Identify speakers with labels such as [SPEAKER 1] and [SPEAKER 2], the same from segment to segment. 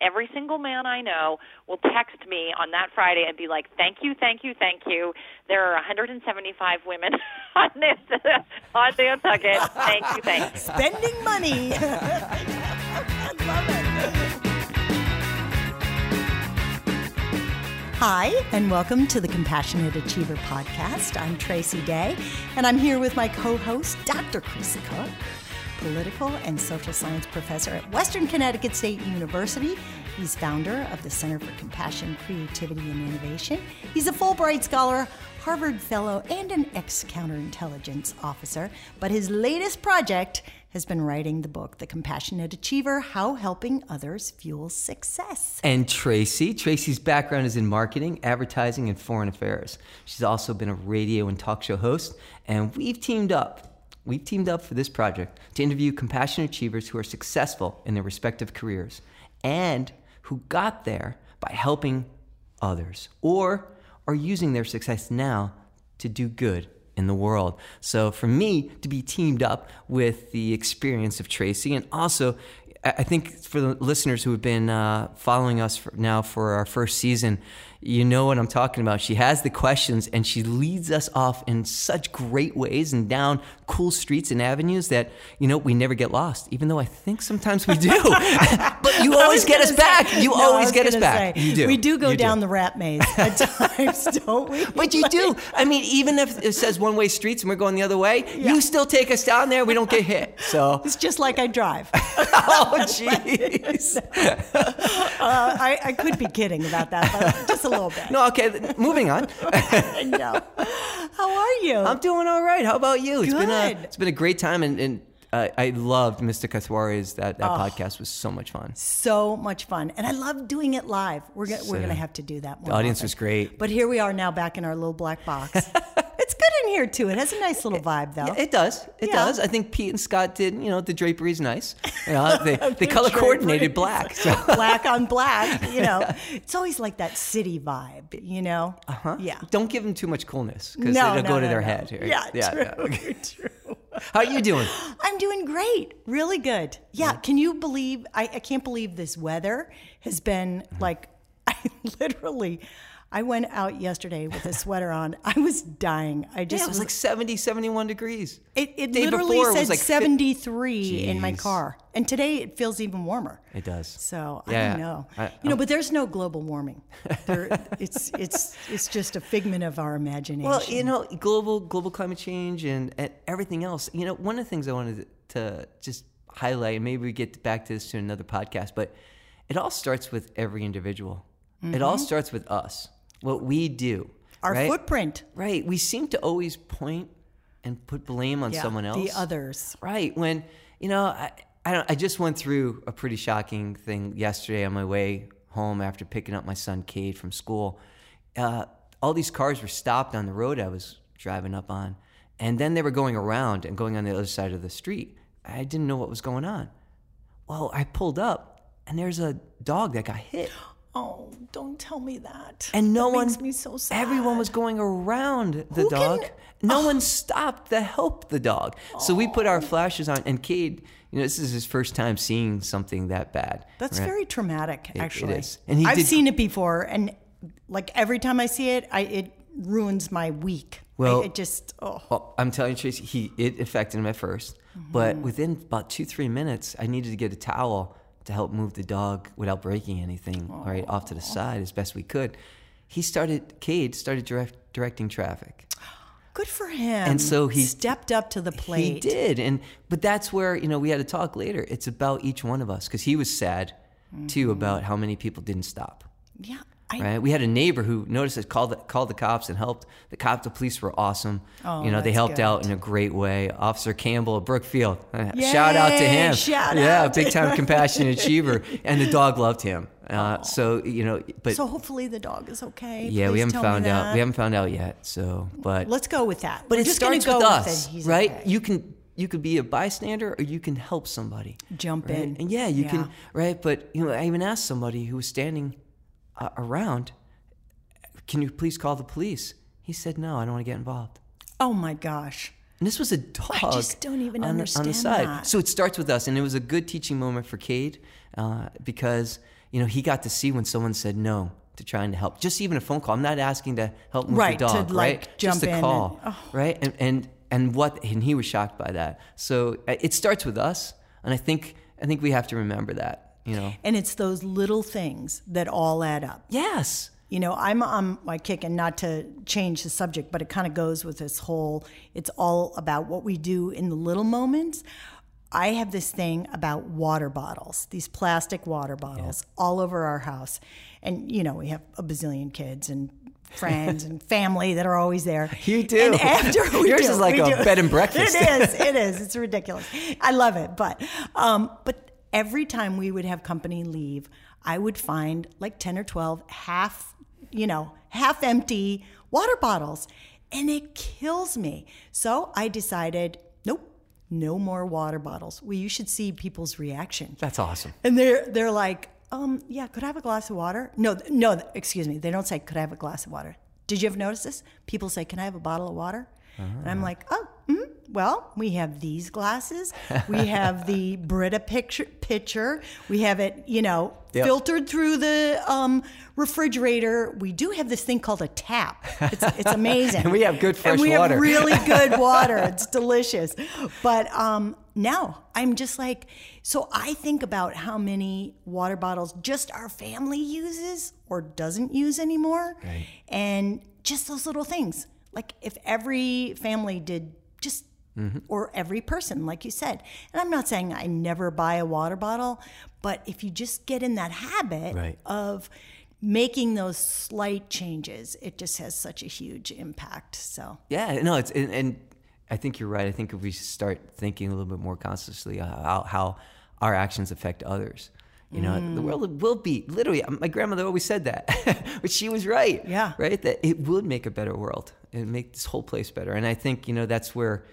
[SPEAKER 1] every single man I know will text me on that Friday and be like, "Thank you, thank you, thank you." There are 175 women on this on Nantucket. Thank you, thank you.
[SPEAKER 2] Spending money. I love it. Hi, and welcome to the Compassionate Achiever podcast. I'm Tracy Day, and I'm here with my co host, Dr. Chris Kukk, political and social science professor at Western Connecticut State University. He's founder of the Center for Compassion, Creativity, and Innovation. He's a Fulbright Scholar, Harvard Fellow, and an ex counterintelligence officer. But his latest project has been writing the book, The Compassionate Achiever How Helping Others Fuels Success.
[SPEAKER 3] And Tracy. Tracy's background is in marketing, advertising, and foreign affairs. She's also been a radio and talk show host, and we've teamed up. We've teamed up for this project to interview compassionate achievers who are successful in their respective careers and who got there by helping others or are using their success now to do good in the world. So for me to be teamed up with the experience of Tracy and also I think for the listeners who have been uh, following us for now for our first season, you know what I'm talking about. She has the questions and she leads us off in such great ways and down cool streets and avenues that, you know, we never get lost, even though I think sometimes we do. but you always get us
[SPEAKER 2] say,
[SPEAKER 3] back. You
[SPEAKER 2] no,
[SPEAKER 3] always get us back.
[SPEAKER 2] Say,
[SPEAKER 3] you do.
[SPEAKER 2] We do go
[SPEAKER 3] You
[SPEAKER 2] down the rat maze at times, don't we?
[SPEAKER 3] But you do. I mean, even if it says one way streets and we're going the other way, you still take us down there. We don't get hit. So,
[SPEAKER 2] It's just like I drive.
[SPEAKER 3] oh, jeez.
[SPEAKER 2] Uh, I, I could be kidding about that, but just a little bit.
[SPEAKER 3] No, okay. Moving on.
[SPEAKER 2] No. How are you?
[SPEAKER 3] I'm doing all right. How about you? It's been a
[SPEAKER 2] Good.
[SPEAKER 3] it's been a great time, and, and uh, I loved Mr. Kathwari's that that podcast was so much fun.
[SPEAKER 2] so much fun, and I love doing it live. We're gonna we're gonna have to do that. More
[SPEAKER 3] The audience
[SPEAKER 2] often.
[SPEAKER 3] was great.
[SPEAKER 2] but here we are now back in our little black box. it's good in here too. It has a nice little vibe though.
[SPEAKER 3] It does. It
[SPEAKER 2] Yeah.
[SPEAKER 3] does. I think Pete and Scott did. You know, the drapery's nice. You know, they they
[SPEAKER 2] The
[SPEAKER 3] color coordinated black. So.
[SPEAKER 2] black on black. You know, it's always like that city vibe. You know. Uh huh. Yeah.
[SPEAKER 3] Don't give them too much coolness because
[SPEAKER 2] No,
[SPEAKER 3] it'll
[SPEAKER 2] no,
[SPEAKER 3] go to their
[SPEAKER 2] no.
[SPEAKER 3] head. right?
[SPEAKER 2] Yeah, true,
[SPEAKER 3] okay.
[SPEAKER 2] true.
[SPEAKER 3] How are you doing?
[SPEAKER 2] I'm doing great. Really good. Yeah. Can you believe? I, I can't believe this weather has been
[SPEAKER 3] Mm-hmm.
[SPEAKER 2] like, I literally, I went out yesterday with a sweater on. I was dying. I just
[SPEAKER 3] Yeah, it was like 70, 71 degrees.
[SPEAKER 2] it, it
[SPEAKER 3] day
[SPEAKER 2] literally said
[SPEAKER 3] was like fif-
[SPEAKER 2] 73 in my car. And today it feels even warmer.
[SPEAKER 3] It does.
[SPEAKER 2] So I don't know.
[SPEAKER 3] I-
[SPEAKER 2] you know, but there's no global warming. There, it's it's it's just a figment of our imagination.
[SPEAKER 3] Well, you know, global global climate change and, and everything else. You know, one of the things I wanted to just highlight, and maybe we get back to this in another podcast, but it all starts with every individual. It all mm-hmm. starts with us. What we do.
[SPEAKER 2] Our
[SPEAKER 3] right?
[SPEAKER 2] footprint.
[SPEAKER 3] Right. We seem to always point and put blame on
[SPEAKER 2] Yeah,
[SPEAKER 3] someone else.
[SPEAKER 2] The others.
[SPEAKER 3] Right. When you know, I I, don't, I just went through a pretty shocking thing yesterday on my way home after picking up my son Cade from school. Uh, all these cars were stopped on the road I was driving up on, and then they were going around and going on the other side of the street. I didn't know what was going on. Well, I pulled up, and there's a dog that got hit.
[SPEAKER 2] Oh, don't tell me that.
[SPEAKER 3] And no
[SPEAKER 2] That
[SPEAKER 3] one,
[SPEAKER 2] makes me so sad.
[SPEAKER 3] everyone was going around the
[SPEAKER 2] Who
[SPEAKER 3] dog.
[SPEAKER 2] can-
[SPEAKER 3] no one stopped to help the dog. So we put our flashes on, and Cade, you know, this is his first time seeing something that bad.
[SPEAKER 2] That's
[SPEAKER 3] right?
[SPEAKER 2] very traumatic,
[SPEAKER 3] it
[SPEAKER 2] actually.
[SPEAKER 3] is. And he
[SPEAKER 2] I've
[SPEAKER 3] did-
[SPEAKER 2] seen it before, and like every time I see it, I it ruins my week.
[SPEAKER 3] Well-
[SPEAKER 2] I, it just oh.
[SPEAKER 3] Well, I'm telling you, Tracy, he it affected him at 1st but
[SPEAKER 2] Mm-hmm.
[SPEAKER 3] within about two three minutes, I needed to get a towel to help move the dog without breaking anything, right off to the side as best we could. He started, Cade started direct, directing traffic.
[SPEAKER 2] Good for him.
[SPEAKER 3] And so he-
[SPEAKER 2] stepped up to the plate.
[SPEAKER 3] He did, and but that's where you know we had to talk later. It's about each one of us because he was sad too
[SPEAKER 2] Mm-hmm.
[SPEAKER 3] about how many people didn't stop.
[SPEAKER 2] Yeah. I,
[SPEAKER 3] Right? We had a neighbor who noticed it, called the, called the cops and helped. The cops, the police were awesome.
[SPEAKER 2] Oh,
[SPEAKER 3] you know, they helped out in a great way. Officer Campbell of Brookfield, uh, shout out to him.
[SPEAKER 2] shout
[SPEAKER 3] yeah, big time compassionate achiever, and the dog loved him. Uh, so you know, but
[SPEAKER 2] so hopefully the dog is okay.
[SPEAKER 3] yeah, we haven't found out. We haven't found out yet. So, but
[SPEAKER 2] Let's go with that.
[SPEAKER 3] but
[SPEAKER 2] We're
[SPEAKER 3] it
[SPEAKER 2] just
[SPEAKER 3] starts
[SPEAKER 2] go
[SPEAKER 3] with us,
[SPEAKER 2] it. He's
[SPEAKER 3] right?
[SPEAKER 2] okay.
[SPEAKER 3] You can you could be a bystander or you can help somebody.
[SPEAKER 2] Jump
[SPEAKER 3] right?
[SPEAKER 2] in.
[SPEAKER 3] and yeah, you
[SPEAKER 2] Yeah.
[SPEAKER 3] can right. But you know, I even asked somebody who was standing uh, around, "Can you please call the police?" He said, "No, I don't want to get involved."
[SPEAKER 2] Oh my gosh.
[SPEAKER 3] And this was a dog.
[SPEAKER 2] just don't even
[SPEAKER 3] on, the- on the side.
[SPEAKER 2] that.
[SPEAKER 3] So it starts with us, and it was a good teaching moment for Cade uh, because you know, he got to see when someone said no to trying to help. Just even a phone call. I'm not asking to help move
[SPEAKER 2] Right,
[SPEAKER 3] the
[SPEAKER 2] to,
[SPEAKER 3] dog,
[SPEAKER 2] like,
[SPEAKER 3] right? Just a
[SPEAKER 2] and-
[SPEAKER 3] call,
[SPEAKER 2] oh.
[SPEAKER 3] right? And and and what? And he was shocked by that. So uh, it starts with us, and I think I think we have to remember that. You know.
[SPEAKER 2] And it's those little things that all add up.
[SPEAKER 3] Yes.
[SPEAKER 2] You know, I'm on my kick, and not to change the subject, but it kind of goes with this whole it's all about what we do in the little moments. I have this thing about water bottles, these plastic water bottles all over our house. And, you know, we have a bazillion kids and friends and family that are always there.
[SPEAKER 3] You do.
[SPEAKER 2] And after we
[SPEAKER 3] Yours
[SPEAKER 2] do,
[SPEAKER 3] is like a
[SPEAKER 2] do.
[SPEAKER 3] bed and breakfast.
[SPEAKER 2] It is. It is. It's ridiculous. I love it. But, um, but every time we would have company leave, I would find like 10 or 12 half, you know, half empty water bottles. And it kills me. So I decided, nope, no more water bottles. Well, you should see people's reaction.
[SPEAKER 3] That's awesome.
[SPEAKER 2] And they're they're like, um, yeah, could I have a glass of water? No, no, excuse me. They don't say, could I have a glass of water? Did you ever notice this? People say, can I have a bottle of water? And I'm like, oh, well, we have these glasses. We have the Brita picture, pitcher. We have it, you know,
[SPEAKER 3] Yep.
[SPEAKER 2] filtered through the um, refrigerator. We do have this thing called a tap. It's, it's amazing.
[SPEAKER 3] And we have good fresh
[SPEAKER 2] and we
[SPEAKER 3] water.
[SPEAKER 2] have really good water. It's delicious. But um, now I'm just like, so I think about how many water bottles just our family uses or doesn't use anymore.
[SPEAKER 3] Right.
[SPEAKER 2] And just those little things. Like if every family did just,
[SPEAKER 3] Mm-hmm.
[SPEAKER 2] or every person, like you said. And I'm not saying I never buy a water bottle, but if you just get in that habit
[SPEAKER 3] Right.
[SPEAKER 2] of making those slight changes, it just has such a huge impact. So.
[SPEAKER 3] Yeah, no, it's and, and I think you're right. I think if we start thinking a little bit more consciously how, how our actions affect others, you know,
[SPEAKER 2] Mm.
[SPEAKER 3] the world will be literally. My grandmother always said that, but she was right.
[SPEAKER 2] Yeah.
[SPEAKER 3] right. That it would make a better world and make this whole place better. And I think you know that's where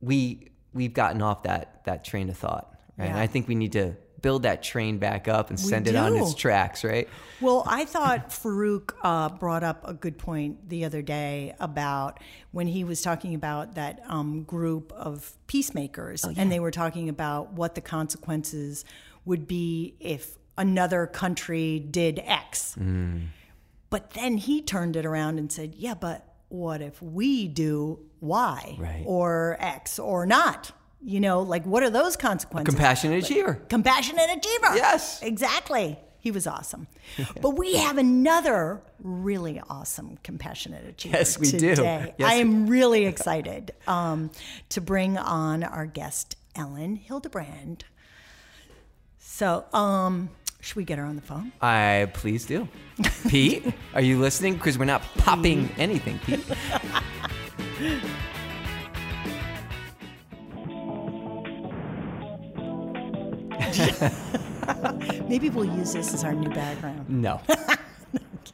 [SPEAKER 3] we we've gotten off that that train of thought. Right. And I think we need to build that train back up and send it on its tracks. Right.
[SPEAKER 2] Well, I thought Farooq uh, brought up a good point the other day about when he was talking about that um, group of peacemakers, and they were talking about what the consequences would be if another country did X. But then he turned it around and said, "Yeah, but what if we do Y
[SPEAKER 3] Right.
[SPEAKER 2] or X or not?" You know, like what are those consequences?
[SPEAKER 3] Compassionate achiever.
[SPEAKER 2] Compassionate achiever.
[SPEAKER 3] Yes.
[SPEAKER 2] Exactly. He was awesome. but we have another really awesome compassionate achiever
[SPEAKER 3] Yes, we do.
[SPEAKER 2] today.
[SPEAKER 3] Yes.
[SPEAKER 2] I am really excited um, to bring on our guest, Elin Hilderbrand. So, um, should we get her on the phone?
[SPEAKER 3] I please do. Pete, are you listening? Because we're not popping anything, Pete.
[SPEAKER 2] Maybe we'll use this as our new background.
[SPEAKER 3] No.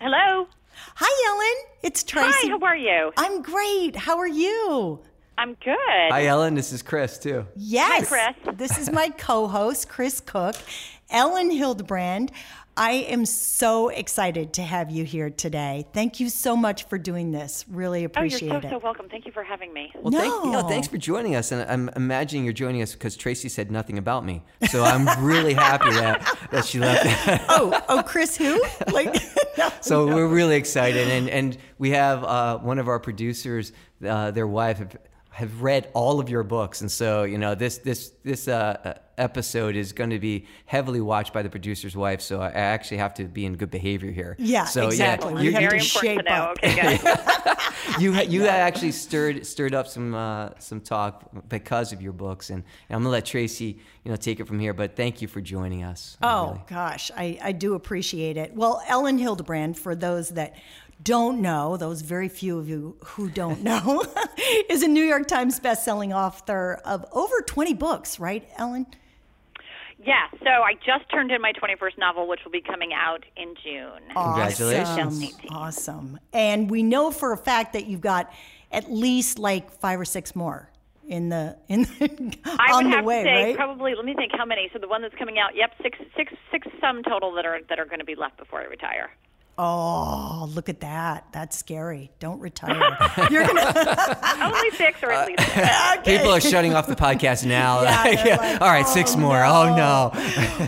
[SPEAKER 1] Hello.
[SPEAKER 2] Hi, Elin. It's Tracy.
[SPEAKER 1] Hi, how are you?
[SPEAKER 2] I'm great. How are you?
[SPEAKER 1] I'm good.
[SPEAKER 3] Hi, Elin. This is Chris too.
[SPEAKER 2] Yes.
[SPEAKER 1] Hi, Chris.
[SPEAKER 2] this is my co host, Chris Kukk, Elin Hilderbrand. I am so excited to have you here today. Thank you so much for doing this. Really appreciate it.
[SPEAKER 1] oh, you're so,
[SPEAKER 2] it.
[SPEAKER 1] so welcome. Thank you for having me.
[SPEAKER 3] Well, thank,
[SPEAKER 2] No.
[SPEAKER 3] thanks for joining us. And I'm imagining you're joining us because Tracy said nothing about me. So I'm really happy that, that she left.
[SPEAKER 2] oh, oh, Chris, who? Like, no.
[SPEAKER 3] so we're really excited. And, and we have uh, one of our producers, uh, their wife, have, have read all of your books. And so, you know, this, this, this uh, episode is going to be heavily watched by the producer's wife. So I actually have to be in good behavior here.
[SPEAKER 2] Yeah,
[SPEAKER 3] so,
[SPEAKER 2] exactly.
[SPEAKER 3] Yeah,
[SPEAKER 2] You
[SPEAKER 3] you,
[SPEAKER 2] have
[SPEAKER 3] you,
[SPEAKER 1] Very
[SPEAKER 2] to shape
[SPEAKER 1] to
[SPEAKER 2] up.
[SPEAKER 1] Okay, good.
[SPEAKER 3] you you actually stirred stirred up some uh, some talk because of your books, and, and I'm gonna let Tracy you know take it from here. But thank you for joining us.
[SPEAKER 2] Oh,
[SPEAKER 3] really.
[SPEAKER 2] gosh, I, I do appreciate it. Well, Elin Hilderbrand, for those that don't know, those very few of you who don't know, is a New York Times bestselling author of over 20 books, right, Elin?
[SPEAKER 1] Yeah, so I just turned in my 21st novel, which will be coming out in June.
[SPEAKER 3] Congratulations.
[SPEAKER 2] Awesome. Awesome. And we know for a fact that you've got at least like five or six more in the in the,
[SPEAKER 1] I would
[SPEAKER 2] the
[SPEAKER 1] have
[SPEAKER 2] way,
[SPEAKER 1] to say
[SPEAKER 2] right?
[SPEAKER 1] probably. Let me think how many. So the one that's coming out. Yep, six, six, six. Some total that are that are going to be left before I retire.
[SPEAKER 2] Oh, look at that. That's scary. Don't retire. You're gonna
[SPEAKER 1] Only six or at least.
[SPEAKER 3] People are shutting off the podcast now.
[SPEAKER 2] Yeah,
[SPEAKER 3] Yeah.
[SPEAKER 2] like,
[SPEAKER 3] All right, six
[SPEAKER 2] "Oh,
[SPEAKER 3] more. Oh no.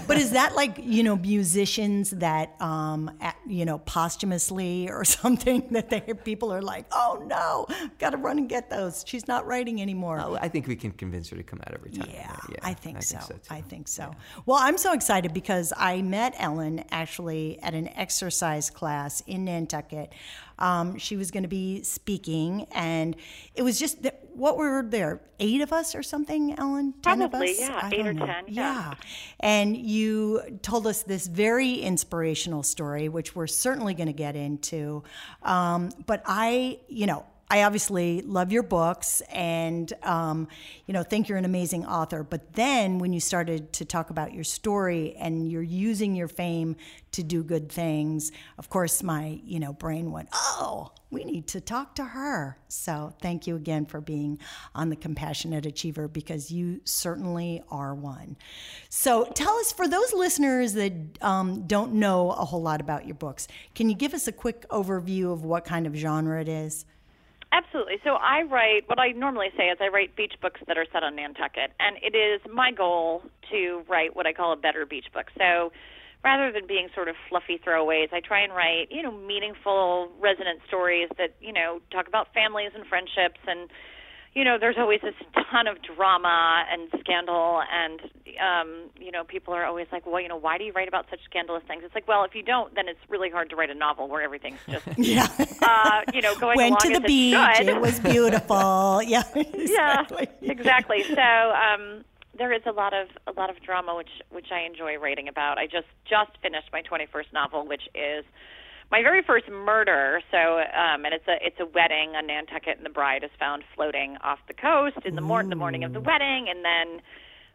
[SPEAKER 2] But is that like, you know, musicians that um at, you know, posthumously or something that they people are like, "Oh no, got to run and get those. She's not writing anymore."
[SPEAKER 3] Oh, I think we can convince her to come out every time.
[SPEAKER 2] Yeah, I think so.
[SPEAKER 3] too.
[SPEAKER 2] I think so. Well, I'm so excited because I met Elin actually at an exercise class in Nantucket. Um, she was going to be speaking, and it was just that, what were there? Eight of us or something, Elin? Ten of
[SPEAKER 1] Probably,
[SPEAKER 2] us?
[SPEAKER 1] yeah,
[SPEAKER 2] I
[SPEAKER 1] eight or
[SPEAKER 2] know.
[SPEAKER 1] 10, yeah.
[SPEAKER 2] And you told us this very inspirational story, which we're certainly going to get into. Um, but I, you know, I obviously love your books and, um, you know, think you're an amazing author. But then when you started to talk about your story and you're using your fame to do good things, of course, my, you know, brain went, oh, we need to talk to her. So thank you again for being on the Compassionate Achiever because you certainly are one. So tell us, for those listeners that um, don't know a whole lot about your books, can you give us a quick overview of what kind of genre it is?
[SPEAKER 1] Absolutely. So I write what I normally say is I write beach books that are set on Nantucket, and it is my goal to write what I call a better beach book. So rather than being sort of fluffy throwaways, I try and write you know meaningful, resonant stories that you know talk about families and friendships and you know, there's always this ton of drama and scandal, and um, you know, people are always like, well, you know, why do you write about such scandalous things? It's like, well, if you don't, then it's really hard to write a novel where everything's just,
[SPEAKER 2] Yeah.
[SPEAKER 1] uh, you know, going
[SPEAKER 2] Went to the beach.
[SPEAKER 1] It.
[SPEAKER 2] It was beautiful. Yeah.
[SPEAKER 1] yeah,
[SPEAKER 2] Exactly.
[SPEAKER 1] exactly. So um, there is a lot of a lot of drama, which which I enjoy writing about. I just just finished my 21st novel, which is my very first murder. So, um, and it's a it's a wedding on Nantucket, and the bride is found floating off the coast in the morning the morning of the wedding, and then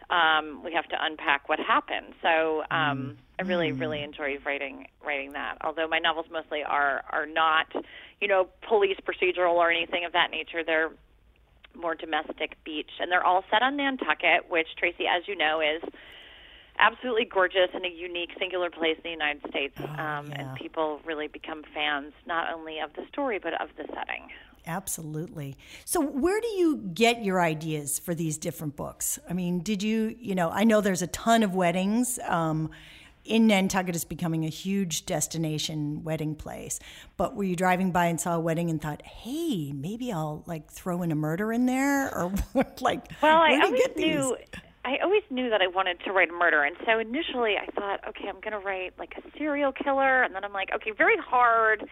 [SPEAKER 1] um, we have to unpack what happened. So, um, I really really enjoy writing writing that. Although my novels mostly are are not, you know, police procedural or anything of that nature. They're more domestic beach, and they're all set on Nantucket, which Tracy, as you know, is absolutely gorgeous and a unique, singular place in the United States. um,
[SPEAKER 2] Oh, yeah.
[SPEAKER 1] And people really become fans not only of the story but of the setting.
[SPEAKER 2] Absolutely. So, where do you get your ideas for these different books? I mean, did you, you know, I know there's a ton of weddings. Um, in Nantucket is becoming a huge destination wedding place. But were you driving by and saw a wedding and thought, "Hey, maybe I'll like throw in a murder in there," or like,
[SPEAKER 1] Well, I
[SPEAKER 2] where do you
[SPEAKER 1] always
[SPEAKER 2] get these?
[SPEAKER 1] knew. I always knew that I wanted to write a murder, and so initially I thought, okay, I'm going to write like a serial killer, and then I'm like, okay, very hard,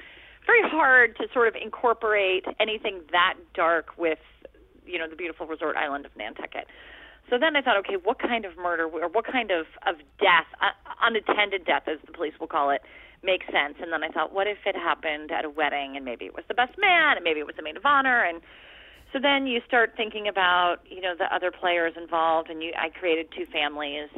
[SPEAKER 1] very hard to sort of incorporate anything that dark with, you know, the beautiful resort island of Nantucket. So then I thought, okay, what kind of murder or what kind of of death, uh, unattended death, as the police will call it, makes sense? And then I thought, what if it happened at a wedding, and maybe it was the best man, and maybe it was the maid of honor, and so then you start thinking about you know the other players involved, and you I created two families,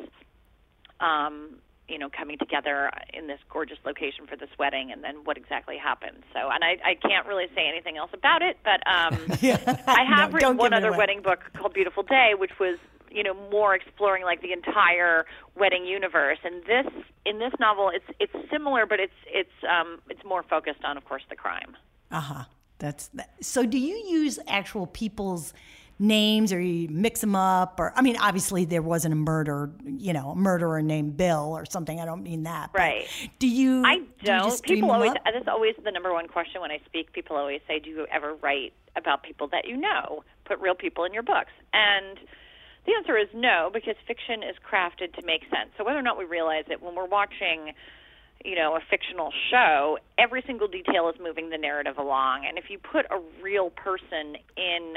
[SPEAKER 1] um, you know, coming together in this gorgeous location for this wedding, and then what exactly happened. So, and I I can't really say anything else about it, but um, I have
[SPEAKER 2] No,
[SPEAKER 1] written one other
[SPEAKER 2] away.
[SPEAKER 1] wedding book called Beautiful Day, which was you know more exploring like the entire wedding universe. And this in this novel, it's it's similar, but it's it's um, it's more focused on, of course, the crime.
[SPEAKER 2] Uh huh. That's that. so. Do you use actual people's names, or you mix them up? Or I mean, obviously there wasn't a murder, you know, a murderer named Bill or something. I don't mean that.
[SPEAKER 1] Right.
[SPEAKER 2] Do you?
[SPEAKER 1] I
[SPEAKER 2] do you
[SPEAKER 1] don't. people always. That's always the number one question when I speak. People always say, "Do you ever write about people that you know? Put real people in your books?" And the answer is no, because fiction is crafted to make sense. So whether or not we realize it, when we're watching, you know, a fictional show, every single detail is moving the narrative along. And if you put a real person in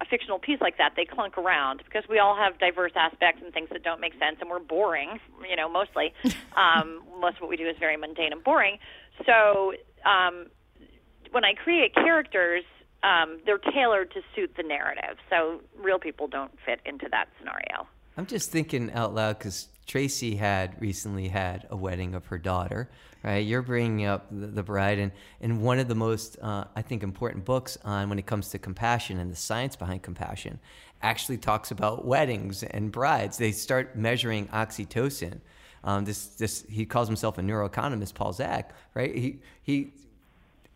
[SPEAKER 1] a fictional piece like that, they clunk around because we all have diverse aspects and things that don't make sense, and we're boring, you know, mostly. um, most of what we do is very mundane and boring. So um, when I create characters, um, they're tailored to suit the narrative. So real people don't fit into that scenario.
[SPEAKER 3] I'm just thinking out loud because Tracy had recently had a wedding of her daughter, right? You're bringing up the, the bride, and, and one of the most, uh, I think, important books on when it comes to compassion and the science behind compassion actually talks about weddings and brides. They start measuring oxytocin Um, this this he calls himself a neuroeconomist, Paul Zak, right? He he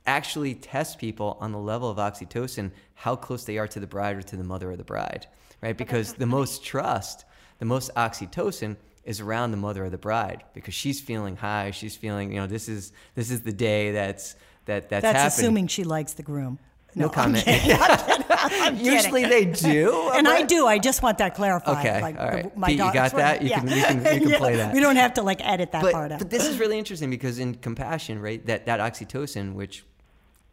[SPEAKER 3] actually tests people on the level of oxytocin, how close they are to the bride or to the mother of the bride, right? Because the most trust, the most oxytocin is around the mother of the bride because she's feeling high. She's feeling, you know, this is this is the day that's that that's,
[SPEAKER 2] That's
[SPEAKER 3] happening.
[SPEAKER 2] assuming she likes the groom.
[SPEAKER 3] No,
[SPEAKER 2] I'm
[SPEAKER 3] comment.
[SPEAKER 2] kidding, I'm kidding, I'm kidding.
[SPEAKER 3] Usually they do,
[SPEAKER 2] And I do. I just want that clarified.
[SPEAKER 3] Okay,
[SPEAKER 2] Like,
[SPEAKER 3] all right.
[SPEAKER 2] the- my
[SPEAKER 3] Pete, you got that? You
[SPEAKER 2] yeah.
[SPEAKER 3] can- you can- you can
[SPEAKER 2] Yeah,
[SPEAKER 3] play that.
[SPEAKER 2] We don't have to like edit that
[SPEAKER 3] but,
[SPEAKER 2] part out.
[SPEAKER 3] but this is really interesting because in compassion, right, that, that oxytocin, which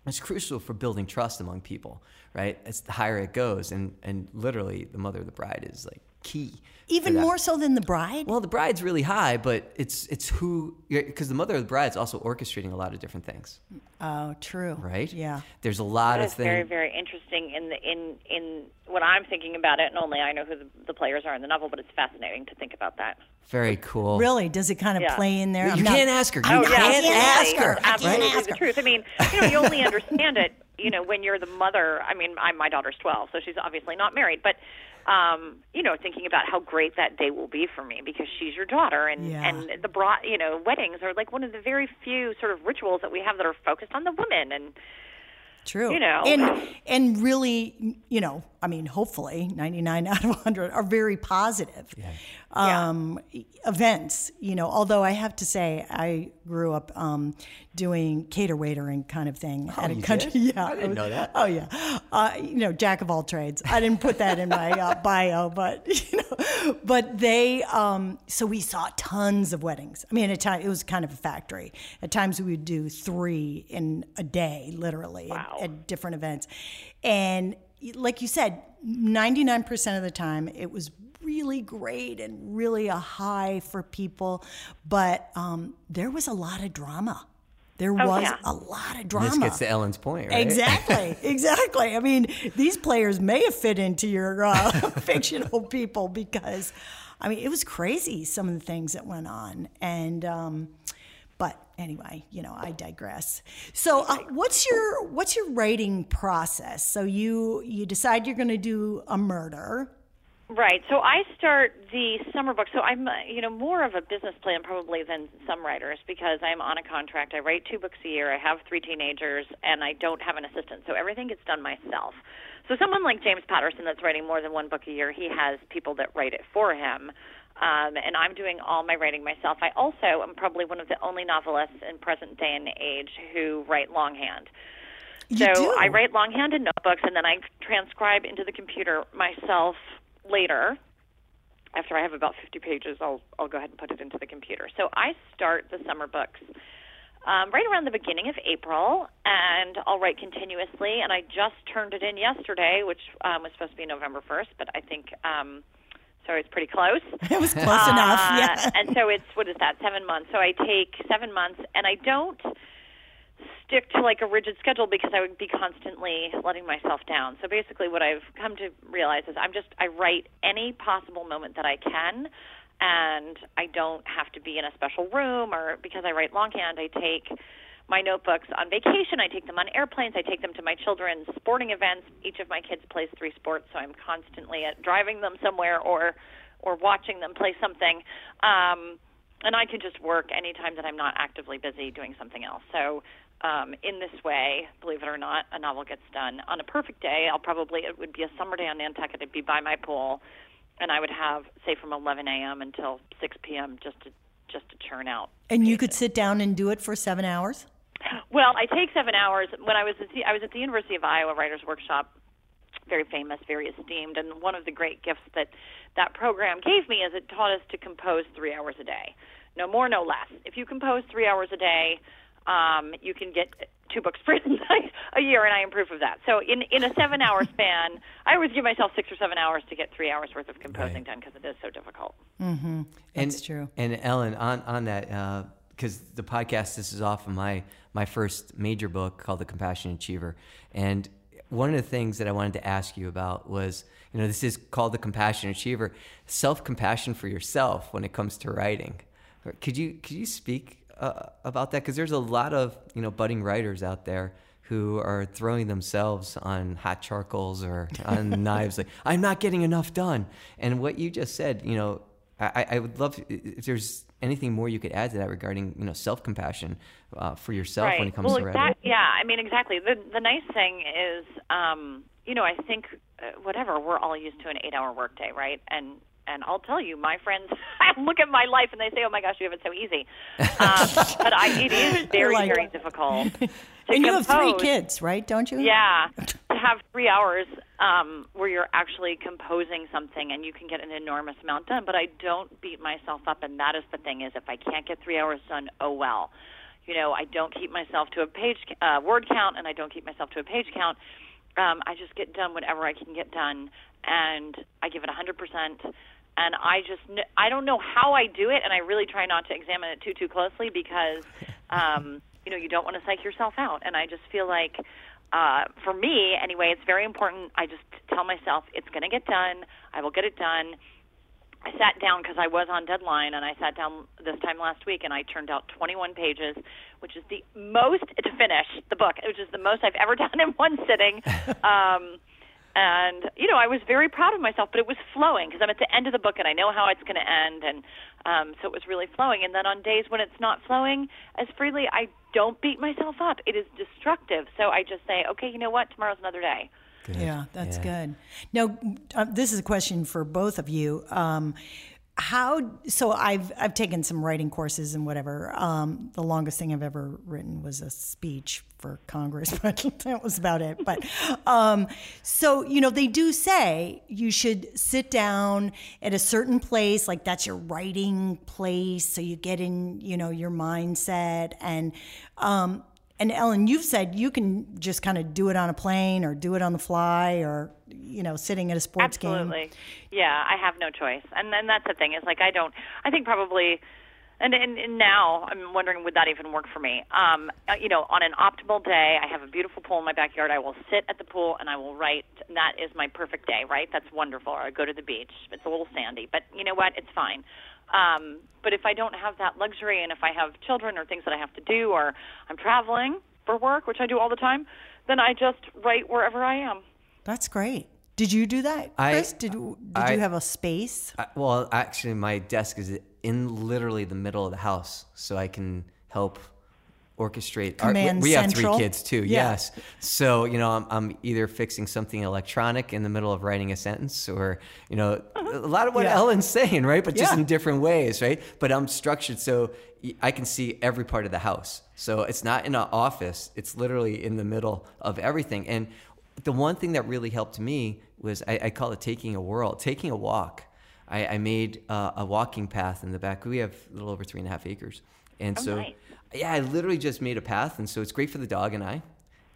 [SPEAKER 3] is crucial for building trust among people, right? It's the higher it goes, and and literally the mother of the bride is like key. For
[SPEAKER 2] Even more so than the bride.
[SPEAKER 3] Well, the bride's really high, but it's it's who because the mother of the bride's also orchestrating a lot of different things,
[SPEAKER 2] oh, true.
[SPEAKER 3] right?
[SPEAKER 2] Yeah.
[SPEAKER 3] There's a lot
[SPEAKER 1] That
[SPEAKER 3] of
[SPEAKER 1] things. very, very interesting in the in in when I'm thinking about it, and only I know who the, the players are in the novel, but it's fascinating to think about that.
[SPEAKER 3] Very cool.
[SPEAKER 2] Really? Does it kind of
[SPEAKER 1] Yeah.
[SPEAKER 2] play in there?
[SPEAKER 3] You
[SPEAKER 2] I'm
[SPEAKER 3] can't ask her. You
[SPEAKER 1] Oh yeah,
[SPEAKER 3] can't ask
[SPEAKER 1] absolutely.
[SPEAKER 3] her.
[SPEAKER 1] Absolutely
[SPEAKER 2] I can't ask
[SPEAKER 1] the truth. I mean, you know, you only understand it, you know, when you're the mother. I mean, I, my daughter's 12, so she's obviously not married, but um, you know, thinking about how great that day will be for me because she's your daughter, and
[SPEAKER 2] Yeah.
[SPEAKER 1] and the bra, you know, weddings are like one of the very few sort of rituals that we have that are focused on the women, and
[SPEAKER 2] True.
[SPEAKER 1] You know.
[SPEAKER 2] And and really, you know, I mean, hopefully 99 out of 100 are very positive um, events, you know, although I have to say I grew up um, doing cater waitering kind of thing at a
[SPEAKER 3] Oh,
[SPEAKER 2] country.
[SPEAKER 3] did?
[SPEAKER 2] Yeah.
[SPEAKER 3] I didn't know that.
[SPEAKER 2] Oh yeah. Uh, you know, jack of all trades. I didn't put that in my uh, bio, but you know, but they um, so we saw tons of weddings. I mean, at time it was kind of a factory. At times we would do 3 in a day literally
[SPEAKER 1] Wow.
[SPEAKER 2] at, at different events. And like you said, 99% of the time it was really great and really a high for people, but um, there was a lot of drama. There was
[SPEAKER 1] yeah.
[SPEAKER 2] a lot of drama.
[SPEAKER 3] This gets to Elin's point, right?
[SPEAKER 2] Exactly, exactly. I mean, these players may have fit into your uh, fictional people because, I mean, it was crazy some of the things that went on. And, um, but anyway, you know, I digress. So, uh, what's your what's your writing process? So you you decide you're going to do a murder.
[SPEAKER 1] Right. So I start the summer book. So I'm, uh, you know, more of a business plan probably than some writers because I'm on a contract. I write two books a year. I have three teenagers, and I don't have an assistant. So everything gets done myself. So someone like James Patterson that's writing more than one book a year, he has people that write it for him. Um, and I'm doing all my writing myself. I also am probably one of the only novelists in present day and age who write longhand.
[SPEAKER 2] You
[SPEAKER 1] so
[SPEAKER 2] do.
[SPEAKER 1] I write longhand in notebooks, and then I transcribe into the computer myself later. After I have about 50 pages, I'll I'll go ahead and put it into the computer. So I start the summer books um, right around the beginning of April, and I'll write continuously. And I just turned it in yesterday, which um, was supposed to be November 1st, but I think um, so. It's pretty close.
[SPEAKER 2] It was close enough.
[SPEAKER 1] Uh,
[SPEAKER 2] Yeah.
[SPEAKER 1] and so it's what is that? Seven months. So I take seven months, and I don't stick to like a rigid schedule because I would be constantly letting myself down. So basically, what I've come to realize is I'm just I write any possible moment that I can, and I don't have to be in a special room or because I write longhand, I take my notebooks on vacation. I take them on airplanes. I take them to my children's sporting events. Each of my kids plays three sports, so I'm constantly at driving them somewhere or or watching them play something. Um, and I can just work anytime that I'm not actively busy doing something else. So um, in this way, believe it or not, a novel gets done. On a perfect day, I'll probably it would be a summer day on Nantucket. It'd be by my pool, and I would have say from 11 a.m. until 6 p.m. just to just to churn out.
[SPEAKER 2] and you could sit down and do it for seven hours.
[SPEAKER 1] Well, I take seven hours. When I was at the, I was at the University of Iowa Writers Workshop, very famous, very esteemed, and one of the great gifts that that program gave me is it taught us to compose three hours a day, no more, no less. If you compose three hours a day, um, you can get two books printed a year, and I am proof of that. So in in a seven hour span, I always give myself six or seven hours to get three hours worth of composing
[SPEAKER 3] Right.
[SPEAKER 1] done because it is so difficult.
[SPEAKER 3] And,
[SPEAKER 2] That's true.
[SPEAKER 3] And Elin, on on that, because the podcast, this is off of my my first major book called The Compassionate Achiever, and one of the things that I wanted to ask you about was, you know, this is called The compassion Achiever, self compassion for yourself when it comes to writing. Could you could you speak uh, about that? Because there's a lot of you know budding writers out there who are throwing themselves on hot charcoals or on knives like i'm not getting enough done and what you just said you know i, I would love if there's anything more you could add to that regarding you know self compassion uh, for yourself
[SPEAKER 1] right.
[SPEAKER 3] when it comes
[SPEAKER 1] well,
[SPEAKER 3] to
[SPEAKER 1] exact,
[SPEAKER 3] writing?
[SPEAKER 1] Yeah, I mean exactly. The the nice thing is, um, you know, I think uh, whatever we're all used to an eight hour workday, right? And and I'll tell you, my friends look at my life and they say, "Oh my gosh, you have it so easy," um, but I, it is very
[SPEAKER 2] like-
[SPEAKER 1] very difficult.
[SPEAKER 2] and you have three kids, right? Don't you?
[SPEAKER 1] Yeah, to have three hours um, where you're actually composing something and you can get an enormous amount done. But I don't beat myself up, and that is the thing: is if I can't get three hours done, oh well. You know, I don't keep myself to a page uh, word count, and I don't keep myself to a page count. Um, I just get done whatever I can get done, and I give it 100%. And I just, I don't know how I do it, and I really try not to examine it too, too closely because, um, you know, you don't want to psych yourself out. And I just feel like, uh, for me anyway, it's very important. I just tell myself it's going to get done. I will get it done. I sat down because I was on deadline, and I sat down this time last week, and I turned out 21 pages, which is the most to finish the book, which is the most I've ever done in one sitting. um, and you know, I was very proud of myself, but it was flowing because I'm at the end of the book, and I know how it's going to end, and um, so it was really flowing. And then on days when it's not flowing as freely, I don't beat myself up. It is destructive, so I just say, okay, you know what? Tomorrow's another day.
[SPEAKER 2] Yeah, that's
[SPEAKER 3] Yeah.
[SPEAKER 2] good. Now, uh, this is a question for both of you. Um, how? So I've I've taken some writing courses and whatever. Um, the longest thing I've ever written was a speech for Congress, but that was about it. But um, so you know, they do say you should sit down at a certain place, like that's your writing place, so you get in, you know, your mindset and. Um, and Elin, you've said you can just kind of do it on a plane or do it on the fly or, you know, sitting at a sports game.
[SPEAKER 1] Absolutely. Yeah, I have no choice. And then that's the thing is like I don't I think probably and, and, and now I'm wondering would that even work for me? Um, uh, you know, on an optimal day, I have a beautiful pool in my backyard. I will sit at the pool and I will write. And that is my perfect day, right? That's wonderful. Or I go to the beach. It's a little sandy, but you know what? It's fine. Um, but if I don't have that luxury, and if I have children or things that I have to do, or I'm traveling for work, which I do all the time, then I just write wherever I am.
[SPEAKER 2] That's great. Did you do that,
[SPEAKER 3] I-
[SPEAKER 2] Chris? did did
[SPEAKER 3] I-
[SPEAKER 2] you have a space?
[SPEAKER 3] I, well, actually, my desk is in literally the middle of the house, so I can help orchestrate. our-
[SPEAKER 2] Command
[SPEAKER 3] we have three kids too.
[SPEAKER 2] Yeah.
[SPEAKER 3] Yes, so you know, I'm, I'm either fixing something electronic in the middle of writing a sentence, or you know, mm-hmm. a lot of what
[SPEAKER 2] Yeah.
[SPEAKER 3] Elin's saying, right? But just
[SPEAKER 2] Yeah.
[SPEAKER 3] in different ways, right? But I'm structured so I can see every part of the house. So it's not in an office; it's literally in the middle of everything. And the one thing that really helped me was I, I call it taking a whirl, taking a walk. I, I made uh, a walking path in the back. We have a little over three and a half acres, and
[SPEAKER 1] Oh,
[SPEAKER 3] so
[SPEAKER 1] nice.
[SPEAKER 3] yeah, I literally just made a path, and so it's great for the dog and I.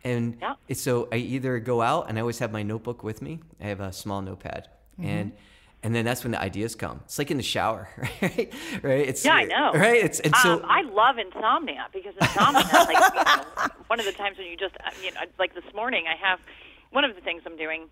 [SPEAKER 3] And it's so I either go out and I always have my notebook with me. I have a small notepad,
[SPEAKER 1] Mm-hmm.
[SPEAKER 3] and and then that's when the ideas come. It's like in the shower, right? Right? It's
[SPEAKER 1] Yeah, I know.
[SPEAKER 3] Right? It's and so
[SPEAKER 1] um, I love insomnia because insomnia, like you know, one of the times when you just, uh, you know, like this morning, I have one of the things I'm doing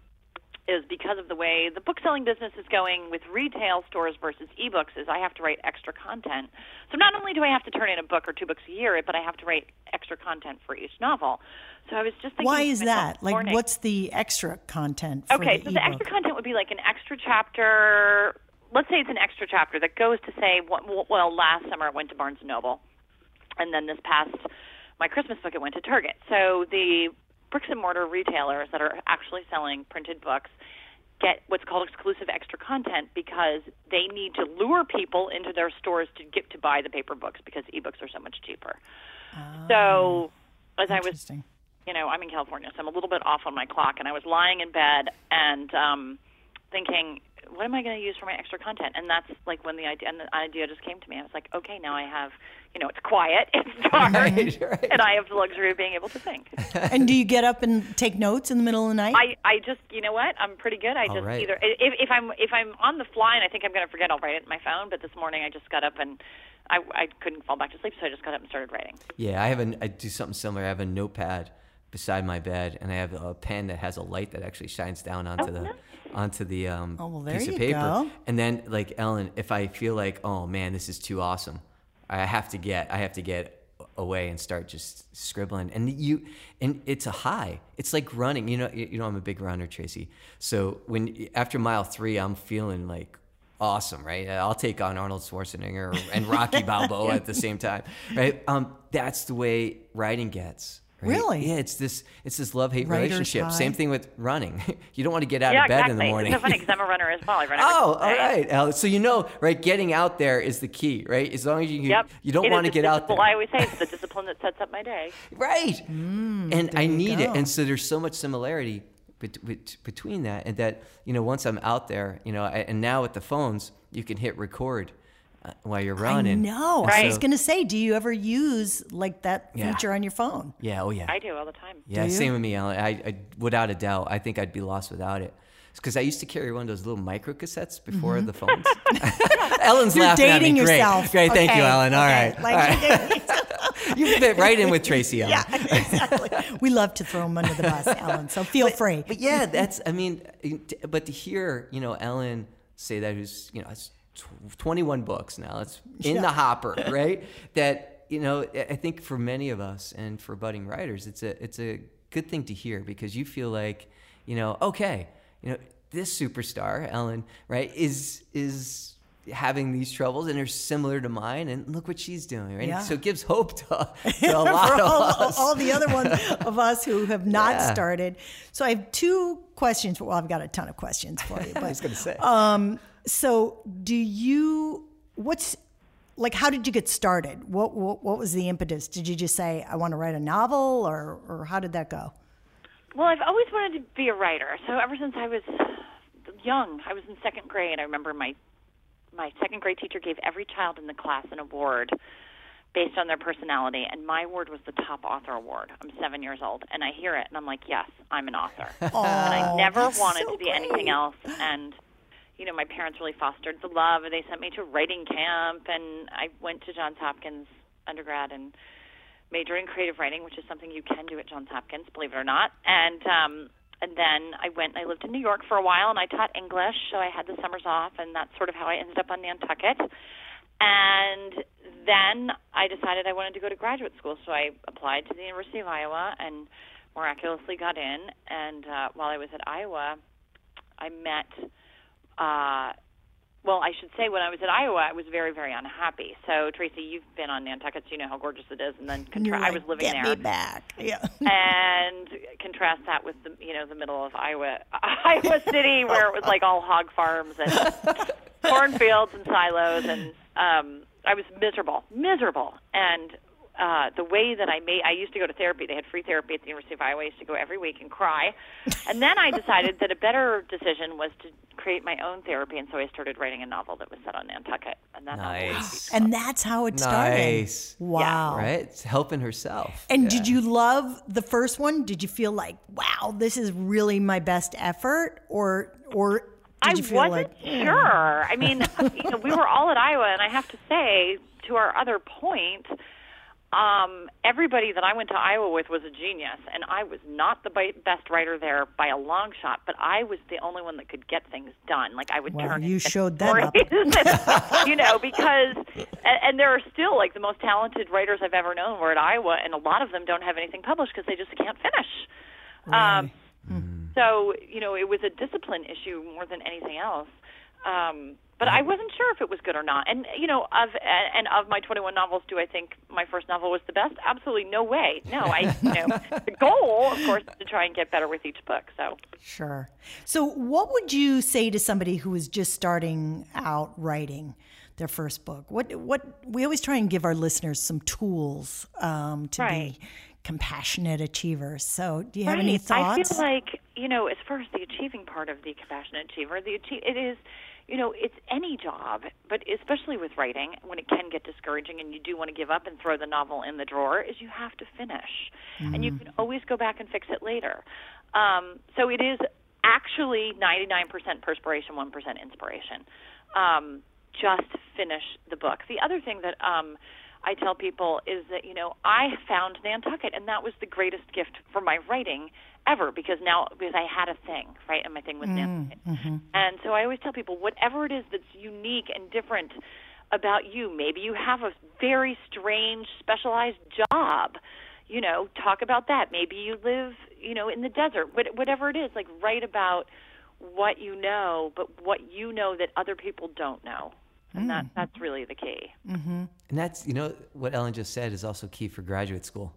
[SPEAKER 1] is because of the way the book selling business is going with retail stores versus ebooks is I have to write extra content. So not only do I have to turn in a book or two books a year, but I have to write extra content for each novel. So I was just thinking
[SPEAKER 2] Why is that? Like,
[SPEAKER 1] morning-
[SPEAKER 2] what's the extra content for
[SPEAKER 1] Okay,
[SPEAKER 2] the
[SPEAKER 1] so the extra content would be like an extra chapter. Let's say it's an extra chapter that goes to say, well, last summer it went to Barnes and Noble, and then this past my Christmas book it went to Target. So the bricks and mortar retailers that are actually selling printed books get what's called exclusive extra content because they need to lure people into their stores to get to buy the paper books because ebooks are so much cheaper. so as I was you know, I'm in California, so I'm a little bit off on my clock. And I was lying in bed and um, thinking, what am I going to use for my extra content? And that's like when the idea and the idea just came to me. I was like, okay, now I have, you know, it's quiet, it's dark,
[SPEAKER 3] Right, right.
[SPEAKER 1] and I have the luxury of being able to think.
[SPEAKER 2] and do you get up and take notes in the middle of the night?
[SPEAKER 1] I, I just, you know what? I'm pretty good. I
[SPEAKER 3] All
[SPEAKER 1] just
[SPEAKER 3] right.
[SPEAKER 1] either if, if I'm if I'm on the fly and I think I'm going to forget, I'll write it in my phone. But this morning I just got up and I I couldn't fall back to sleep, so I just got up and started writing.
[SPEAKER 3] yeah, I have a I do something similar. I have a notepad beside my bed, and I have a pen that has a light that actually shines down onto
[SPEAKER 1] Oh,
[SPEAKER 3] the
[SPEAKER 1] nice.
[SPEAKER 3] Onto the um,
[SPEAKER 2] Oh, well,
[SPEAKER 3] piece of paper.
[SPEAKER 2] go.
[SPEAKER 3] And then, like Elin, if I feel like, oh man, this is too awesome, I have to get I have to get away and start just scribbling. And you and it's a high. It's like running. You know, you know, I'm a big runner, Tracy. So when after mile three, I'm feeling like awesome, right? I'll take on Arnold Schwarzenegger and Rocky Balboa at the same time, right? Um, that's the way writing gets. Right?
[SPEAKER 2] Really?
[SPEAKER 3] Yeah, it's this it's this love hate relationship.
[SPEAKER 2] high.
[SPEAKER 3] Same thing with running. you don't want to get out
[SPEAKER 1] yeah,
[SPEAKER 3] of bed
[SPEAKER 1] exactly.
[SPEAKER 3] in the morning.
[SPEAKER 1] It's so funny because I'm a runner as well. I run
[SPEAKER 3] Oh,
[SPEAKER 1] all right,
[SPEAKER 3] all
[SPEAKER 1] day.
[SPEAKER 3] right, Alex. So you know, right? Getting out there is the key, right? As long as you
[SPEAKER 1] Yep.
[SPEAKER 3] you don't
[SPEAKER 1] It is
[SPEAKER 3] want to get out there,
[SPEAKER 1] discipline- I always say it's the discipline that sets up my day.
[SPEAKER 3] right? Mm, and I
[SPEAKER 2] you
[SPEAKER 3] need it, and so there's so much similarity bet- bet- between that, and that you know, once I'm out there, you know, and now with the phones, you can hit record while you're running.
[SPEAKER 2] I know.
[SPEAKER 3] And
[SPEAKER 2] I was going to say, do you ever use like that
[SPEAKER 3] Yeah.
[SPEAKER 2] feature on your phone?
[SPEAKER 3] Yeah. Oh yeah.
[SPEAKER 1] I do all the time.
[SPEAKER 3] Yeah, same with me, Alan. I, I, without a doubt, I think I'd be lost without it. Because I used to carry one of those little micro cassettes before the phones. Elin's
[SPEAKER 2] Mm-hmm. You're
[SPEAKER 3] laughing at me.
[SPEAKER 2] dating
[SPEAKER 3] Great.
[SPEAKER 2] yourself.
[SPEAKER 3] Great, thank you, Elin. All
[SPEAKER 2] okay.
[SPEAKER 3] right.
[SPEAKER 2] Like
[SPEAKER 3] All
[SPEAKER 2] you're
[SPEAKER 3] right.
[SPEAKER 2] dating yourself.
[SPEAKER 3] you fit right in with Tracy, Elin.
[SPEAKER 2] yeah, exactly. We love to throw them under the bus, Elin. So feel free.
[SPEAKER 3] But yeah, that's. I mean, but to hear you know Elin say that, who's you know, it's tw- 21 books now. It's in
[SPEAKER 2] Yeah.
[SPEAKER 3] the hopper, right? That you know, I think for many of us and for budding writers, it's a it's a good thing to hear because you feel like you know, okay, you know, this superstar Elin, right, is is having these troubles and they're similar to mine and look what she's doing right
[SPEAKER 2] Yeah.
[SPEAKER 3] so it gives hope to, to a lot
[SPEAKER 2] for
[SPEAKER 3] of
[SPEAKER 2] all,
[SPEAKER 3] us
[SPEAKER 2] all the other ones of us who have not
[SPEAKER 3] Yeah.
[SPEAKER 2] started. So I have two questions. Well, I've got a ton of questions for you. but, I
[SPEAKER 3] was gonna say um,
[SPEAKER 2] so, do you? What's like? How did you get started? What, what What was the impetus? Did you just say I want to write a novel, or or how did that go?
[SPEAKER 1] Well, I've always wanted to be a writer. So ever since I was young, I was in second grade. I remember my my second grade teacher gave every child in the class an award based on their personality, and my award was the top author award. I'm seven years old, and I hear it, and I'm like, yes, I'm an author. and I never wanted
[SPEAKER 2] so
[SPEAKER 1] to be anything else. And you know, my parents really fostered the love, and they sent me to writing camp, and I went to Johns Hopkins undergrad and majored in creative writing, which is something you can do at Johns Hopkins, believe it or not. And um, and then I went. And I lived in New York for a while, and I taught English, so I had the summers off, and that's sort of how I ended up on Nantucket. And then I decided I wanted to go to graduate school, so I applied to the University of Iowa and miraculously got in. And uh, while I was at Iowa, I met. Uh, well, I should say when I was at Iowa, I was very, very unhappy. So, Tracy, you've been on Nantucket, so you know how gorgeous it is. And then
[SPEAKER 2] And you're
[SPEAKER 1] I was living there.
[SPEAKER 2] Get
[SPEAKER 1] there
[SPEAKER 2] me back. Yeah.
[SPEAKER 1] and contrast that with the you know the middle of Iowa Iowa City where it was like all hog farms and cornfields and silos and um I was miserable miserable and uh the way that I made I used to go to therapy they had free therapy at the University of Iowa I used to go every week and cry and then I decided that a better decision was to create my own therapy and so I started writing a novel that was set on Nantucket and that novel was
[SPEAKER 3] Nice.
[SPEAKER 2] and that's how it started.
[SPEAKER 3] Nice.
[SPEAKER 2] Wow.
[SPEAKER 3] right it's helping herself
[SPEAKER 2] And
[SPEAKER 3] Yeah.
[SPEAKER 2] did you love the first one? Did you feel like, wow, this is really my best effort, or or did
[SPEAKER 1] I
[SPEAKER 2] you feel
[SPEAKER 1] wasn't
[SPEAKER 2] like
[SPEAKER 1] sure. I mean, you know, we were all at Iowa, and I have to say, to our other point, um, everybody that I went to Iowa with was a genius, and I was not the bi- best writer there by a long shot, but I was the only one that could get things done. Like I would
[SPEAKER 2] Well,
[SPEAKER 1] turn.
[SPEAKER 2] you showed that up.
[SPEAKER 1] you know, because and, and there are still like the most talented writers I've ever known were at Iowa, and a lot of them don't have anything published because they just can't finish. Um, so you know, it was a discipline issue more than anything else. Um, but I wasn't sure if it was good or not. And you know, of and of my 21 novels, do I think my first novel was the best? Absolutely no way. No, I you know the goal, of course, is to try and get better with each book. So
[SPEAKER 2] Sure. So, what would you say to somebody who is just starting out writing their first book? What what we always try and give our listeners some tools um, to
[SPEAKER 1] Right.
[SPEAKER 2] be compassionate achievers. So, do you have any
[SPEAKER 1] Right.
[SPEAKER 2] thoughts?
[SPEAKER 1] I feel like you know, as far as the achieving part of the compassionate achiever, the achieve it is, you know, it's any job, but especially with writing, when it can get discouraging and you do want to give up and throw the novel in the drawer, is you have to finish, and you can always go back and fix it later. Um, so it is actually 99% perspiration, 1% inspiration. Um, just finish the book. The other thing that um, I tell people is that you know I found Nantucket, and that was the greatest gift for my writing ever because now because I had a thing right, and my thing was mm, Nantucket, mm-hmm. and so I always tell people whatever it is that's unique and different about you. Maybe you have a very strange, specialized job. You know, talk about that. Maybe you live, you know, in the desert. What, whatever it is, like write about what you know, but what you know that other people don't know. And that, hmm. that's really the key. Mm-hmm.
[SPEAKER 3] And that's, you know, what Elin just said is also key for graduate school.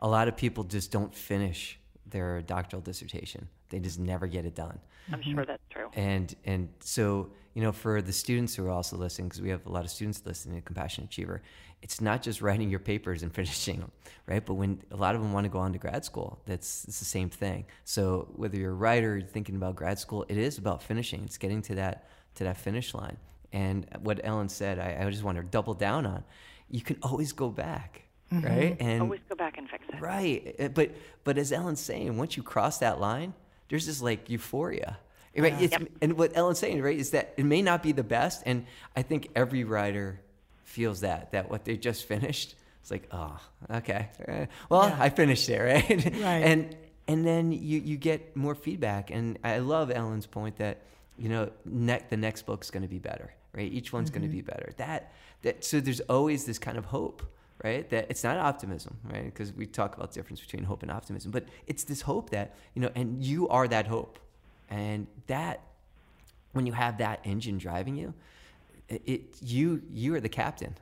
[SPEAKER 3] A lot of people just don't finish their doctoral dissertation. They just never get it done.
[SPEAKER 1] I'm mm-hmm. sure that's true.
[SPEAKER 3] And and so you know, for the students who are also listening, because we have a lot of students listening to Compassionate Achiever, it's not just writing your papers and finishing them, right? But when a lot of them want to go on to grad school, that's it's the same thing. So whether you're a writer, you're thinking about grad school, it is about finishing. It's getting to that to that finish line. And what Elin said, I, I just want to double down on. You can always go back, right? And
[SPEAKER 1] Always go back and fix it.
[SPEAKER 3] Right. Uh, But but as Elin's saying, once you cross that line, there's this like euphoria. Right? It's, And what Elin's saying, right, is that it may not be the best. And I think every writer feels that, that what they just finished, it's like, oh, okay. Uh, Well,
[SPEAKER 2] Yeah.
[SPEAKER 3] I finished it, right?
[SPEAKER 2] Right.
[SPEAKER 3] And and then you, you get more feedback. And I love Elin's point that, you know, ne- the next book's going to be better, right? Each one's going to mm-hmm. be better. That that so there's always this kind of hope, right? That it's not optimism, right? Because we talk about the difference between hope and optimism, but it's this hope that you know, and you are that hope, and that when you have that engine driving you, it, it you you are the captain,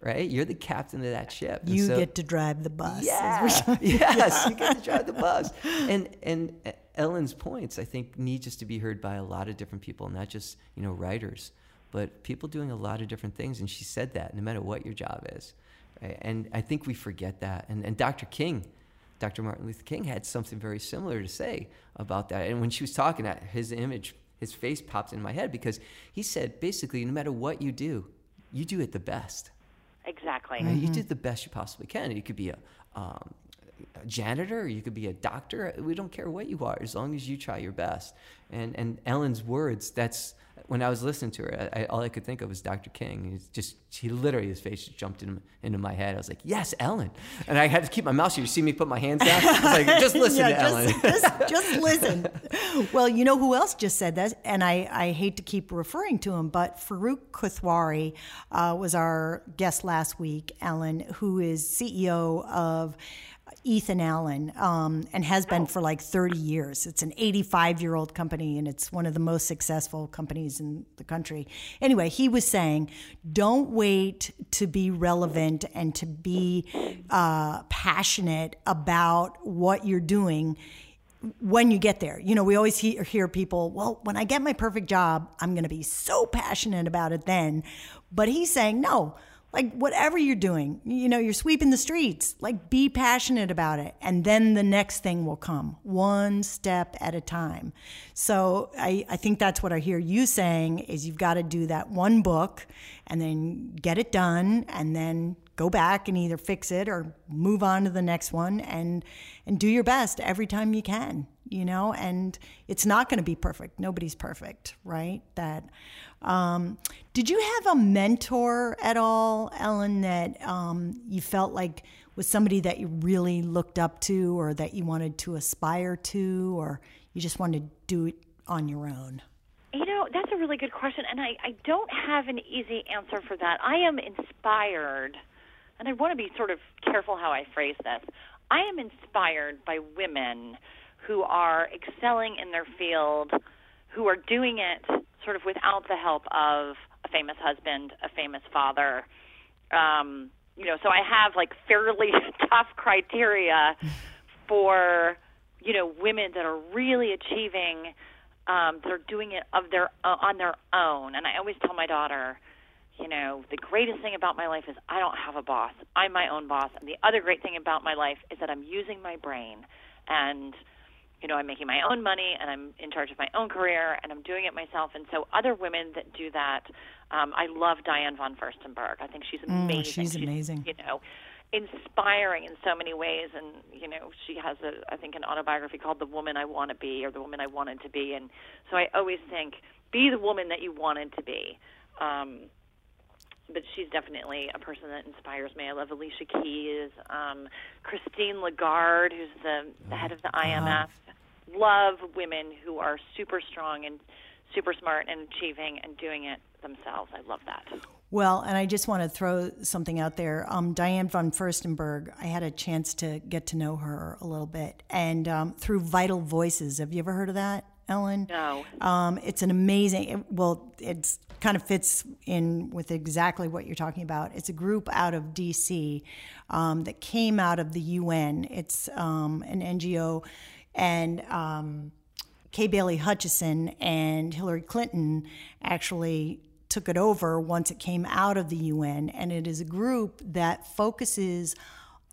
[SPEAKER 3] right? You're the captain of that ship. And
[SPEAKER 2] You
[SPEAKER 3] so-
[SPEAKER 2] get to drive the bus.
[SPEAKER 3] yeah. yes, you get to drive the bus. And and Elin's points, I think, need just to be heard by a lot of different people, not just you know writers, but people doing a lot of different things. And she said that no matter what your job is, right? and I think we forget that. And and Dr. King. Dr. Martin Luther King had something very similar to say about that. And when she was talking, that his image, his face popped in my head because he said basically, no matter what you do, you do it the best.
[SPEAKER 1] Exactly.
[SPEAKER 3] Right? You did the best you possibly can. You could be a, um, a janitor, you could be a doctor. We don't care what you are, as long as you try your best. And and Elin's words. That's when I was listening to her. I, all I could think of was Dr. King. He's just he literally his face just jumped in, into my head. I was like, yes, Elin. And I had to keep my mouth shut. You see me put my hands down. I was like, just listen
[SPEAKER 2] Yeah,
[SPEAKER 3] to Elin.
[SPEAKER 2] just, just, just listen. Well, you know who else just said that? And I, I hate to keep referring to him, but Farooq Kathwari uh, was our guest last week, Elin, who is CEO of Ethan Allen um, and has been for like 30 years. It's an 85 year old company and it's one of the most successful companies in the country. Anyway, he was saying, don't wait to be relevant and to be uh, passionate about what you're doing when you get there. You know, we always hear, hear people, well, when I get my perfect job, I'm going to be so passionate about it then. But he's saying, no, like whatever you're doing, you know, you're sweeping the streets, like be passionate about it. And then the next thing will come one step at a time. So I, I think that's what I hear you saying is you've got to do that one book and then get it done and then go back and either fix it or move on to the next one and and do your best every time you can you know? And it's not going to be perfect. Nobody's perfect right? That um, did you have a mentor at all elin that um, you felt like was somebody that you really looked up to or that you wanted to aspire to or you just wanted to do it on your own?
[SPEAKER 1] You know, that's a really good question, and I, I don't have an easy answer for that. I am inspired, and I want to be sort of careful how I phrase this. I am inspired by women who are excelling in their field, who are doing it sort of without the help of a famous husband, a famous father. Um, you know, so I have like fairly tough criteria for you know women that are really achieving um, that are doing it of their uh, on their own. And I always tell my daughter, you know, the greatest thing about my life is I don't have a boss. I'm my own boss. And the other great thing about my life is that I'm using my brain and you know, I'm making my own money and I'm in charge of my own career and I'm doing it myself. And so other women that do that, um, I love Diane von Furstenberg. I think she's amazing.
[SPEAKER 2] she's amazing.
[SPEAKER 1] You know, inspiring in so many ways. And you know, she has a I think an autobiography called "The Woman I Want to Be" or "The Woman I Wanted to Be." And so I always think, be the woman that you wanted to be. Um, but she's definitely a person that inspires me. I love Alicia Keys, um, Christine Lagarde, who's the, the head of the IMF. Love women who are super strong and super smart and achieving and doing it themselves. I love that.
[SPEAKER 2] Well, and I just want to throw something out there. Um, Diane von Furstenberg, I had a chance to get to know her a little bit, and um, through Vital Voices. Have you ever heard of that? Elin?
[SPEAKER 1] No.
[SPEAKER 2] Um, it's an amazing. Well, it's kind of fits in with exactly what you're talking about. It's a group out of D.C. Um, that came out of the UN. It's um, an NGO, and um, Kay Bailey Hutchison and Hillary Clinton actually took it over once it came out of the UN, and it is a group that focuses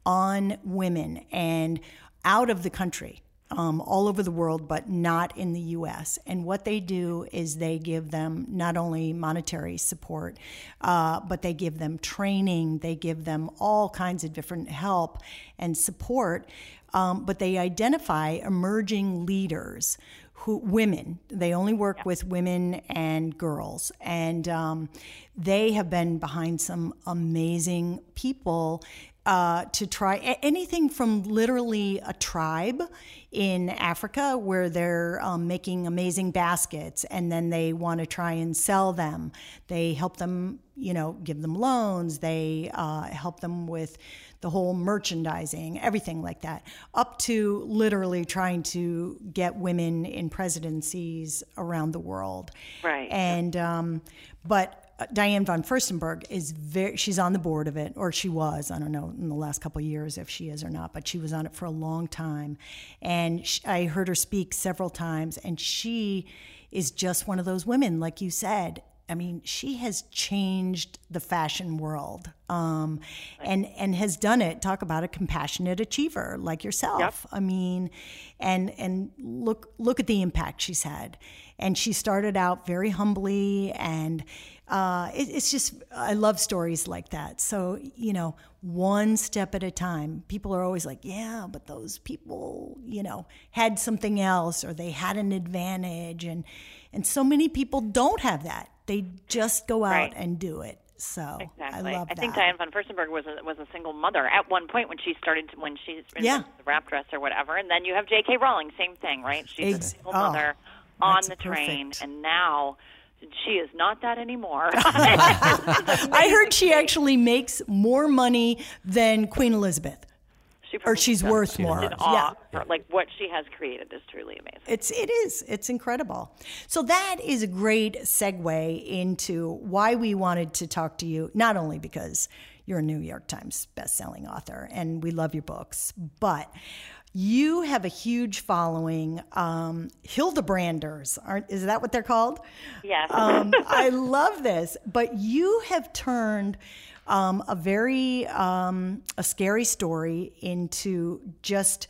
[SPEAKER 2] on women and out of the country. Um, all over the world, but not in the US. And what they do is they give them not only monetary support, uh, but they give them training, they give them all kinds of different help and support. Um, but they identify emerging leaders who women they only work yeah. with women and girls and um, they have been behind some amazing people uh, to try anything from literally a tribe in Africa where they're um, making amazing baskets and then they want to try and sell them. They help them, you know, give them loans. They uh, help them with the whole merchandising, everything like that, up to literally trying to get women in presidencies around the world.
[SPEAKER 1] Right.
[SPEAKER 2] And, um, but Diane von Furstenberg is very, she's on the board of it, or she was. I don't know in the last couple of years if she is or not, but she was on it for a long time. And she, I heard her speak several times, and she is just one of those women, like you said. I mean, she has changed the fashion world, um, and and has done it. Talk about a compassionate achiever like yourself. Yep. I mean, and and look look at the impact she's had. And she started out very humbly and uh, it, it's just I love stories like that. So you know, one step at a time. People are always like, "Yeah, but those people, you know, had something else or they had an advantage," and and so many people don't have that. They just go out right. and do it. So
[SPEAKER 1] exactly.
[SPEAKER 2] I love
[SPEAKER 1] I think Diane von Furstenberg was a, was a single mother at one point when she started to, when she's
[SPEAKER 2] yeah.
[SPEAKER 1] the wrap dress or whatever, and then you have J.K. Rowling, same thing, right? She's Ex- a single oh, mother on the train,
[SPEAKER 2] perfect.
[SPEAKER 1] and now she is not that anymore.
[SPEAKER 2] I heard she actually makes more money than Queen Elizabeth.
[SPEAKER 1] She
[SPEAKER 2] or she's
[SPEAKER 1] does.
[SPEAKER 2] worth
[SPEAKER 1] she's
[SPEAKER 2] more.
[SPEAKER 1] In awe. Yeah. Like what she has created is truly amazing.
[SPEAKER 2] It's it is. It's incredible. So that is a great segue into why we wanted to talk to you, not only because you're a New York Times best-selling author and we love your books, but you have a huge following. Um, Hilderbranders, aren't, is that what they're called?
[SPEAKER 1] Yes.
[SPEAKER 2] um, I love this. But you have turned um, a very um, a scary story into just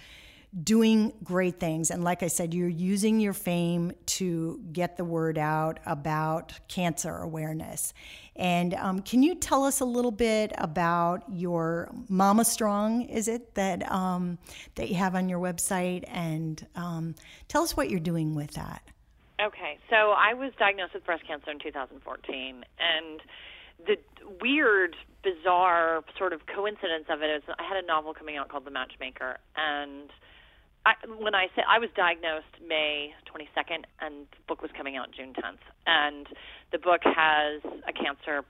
[SPEAKER 2] doing great things. And like I said, you're using your fame to get the word out about cancer awareness. And um, can you tell us a little bit about your Mama Strong? Is it that um, that you have on your website? And um, tell us what you're doing with that.
[SPEAKER 1] Okay, so I was diagnosed with breast cancer in 2014, and the weird, bizarre sort of coincidence of it is I had a novel coming out called The Matchmaker, and I, when I say I was diagnosed May 22nd, and the book was coming out June 10th, and the book has a cancer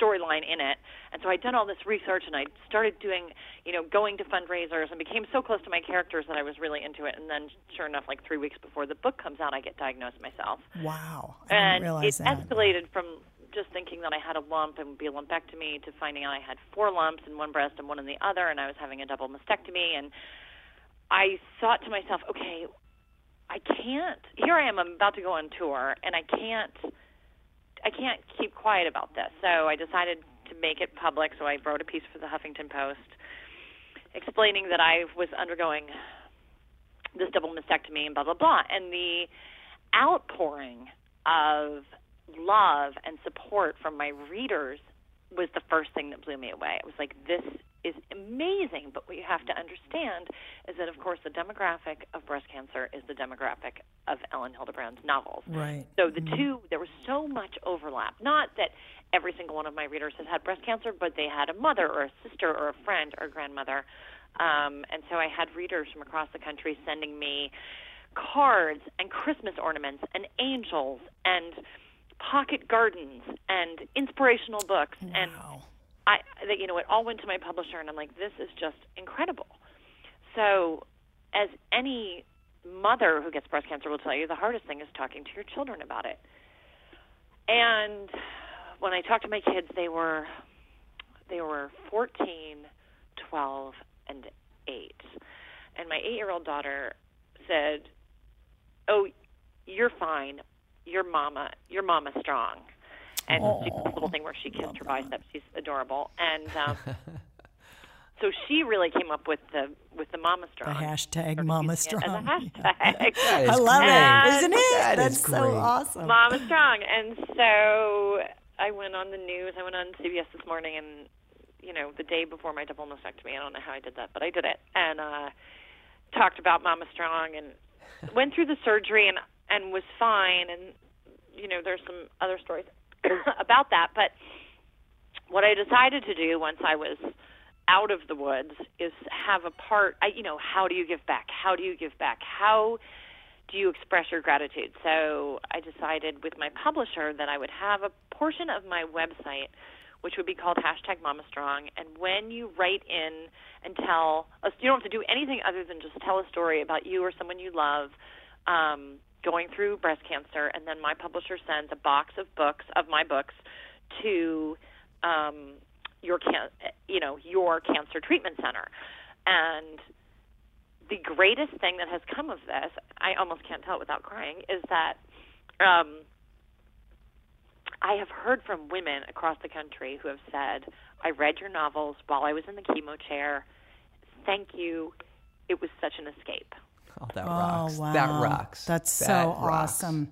[SPEAKER 1] storyline in it. And so I'd done all this research and I started doing, you know, going to fundraisers and became so close to my characters that I was really into it. And then, sure enough, like three weeks before the book comes out, I get diagnosed myself.
[SPEAKER 2] Wow. I
[SPEAKER 1] and it
[SPEAKER 2] that.
[SPEAKER 1] escalated from just thinking that I had a lump and would be a lumpectomy to finding out I had four lumps in one breast and one in the other, and I was having a double mastectomy. And I thought to myself, okay, I can't. Here I am. I'm about to go on tour, and I can't. I can't keep quiet about this. So I decided to make it public. So I wrote a piece for the Huffington Post explaining that I was undergoing this double mastectomy and blah blah blah. And the outpouring of love and support from my readers was the first thing that blew me away. It was like this is amazing. But what you have to understand is that, of course, the demographic of breast cancer is the demographic of Elin Hilderbrand's novels.
[SPEAKER 2] Right.
[SPEAKER 1] So the mm-hmm. two, there was so much overlap. Not that every single one of my readers has had breast cancer, but they had a mother or a sister or a friend or a grandmother. Um, and so I had readers from across the country sending me cards and Christmas ornaments and angels and pocket gardens and inspirational books
[SPEAKER 2] wow.
[SPEAKER 1] and I that you know it all went to my publisher and I'm like this is just incredible. So as any mother who gets breast cancer will tell you the hardest thing is talking to your children about it. And when I talked to my kids, they were they were 14, 12, and 8. And my 8-year-old daughter said, "Oh, you're fine. Your mama, your mama's strong." And she did this little thing where she kissed her biceps. She's adorable. And um, so she really came up with the with the Mama Strong.
[SPEAKER 2] The hashtag Mama Strong.
[SPEAKER 1] As a hashtag.
[SPEAKER 3] That is
[SPEAKER 2] I love
[SPEAKER 3] great.
[SPEAKER 2] it, isn't it?
[SPEAKER 3] That
[SPEAKER 2] That's
[SPEAKER 3] is
[SPEAKER 2] so
[SPEAKER 3] great.
[SPEAKER 2] awesome.
[SPEAKER 1] Mama Strong. And so I went on the news. I went on CBS this morning, and you know, the day before my double mastectomy. I don't know how I did that, but I did it, and uh, talked about Mama Strong, and went through the surgery, and and was fine. And you know, there's some other stories about that, but what I decided to do once I was out of the woods is have a part. I, you know, how do you give back? How do you give back? How do you express your gratitude? So I decided with my publisher that I would have a portion of my website which would be called hashtag Mama Strong. And when you write in and tell us, you don't have to do anything other than just tell a story about you or someone you love um, going through breast cancer. And then my publisher sends a box of books of my books to um, your can, you know, your cancer treatment center. And the greatest thing that has come of this, I almost can't tell it without crying, is that um, I have heard from women across the country who have said, I read your novels while I was in the chemo chair. Thank you. It was such an escape.
[SPEAKER 3] Oh, that
[SPEAKER 2] Oh,
[SPEAKER 3] rocks.
[SPEAKER 2] wow.
[SPEAKER 3] That rocks.
[SPEAKER 2] That's
[SPEAKER 3] That
[SPEAKER 2] so
[SPEAKER 3] rocks.
[SPEAKER 2] awesome.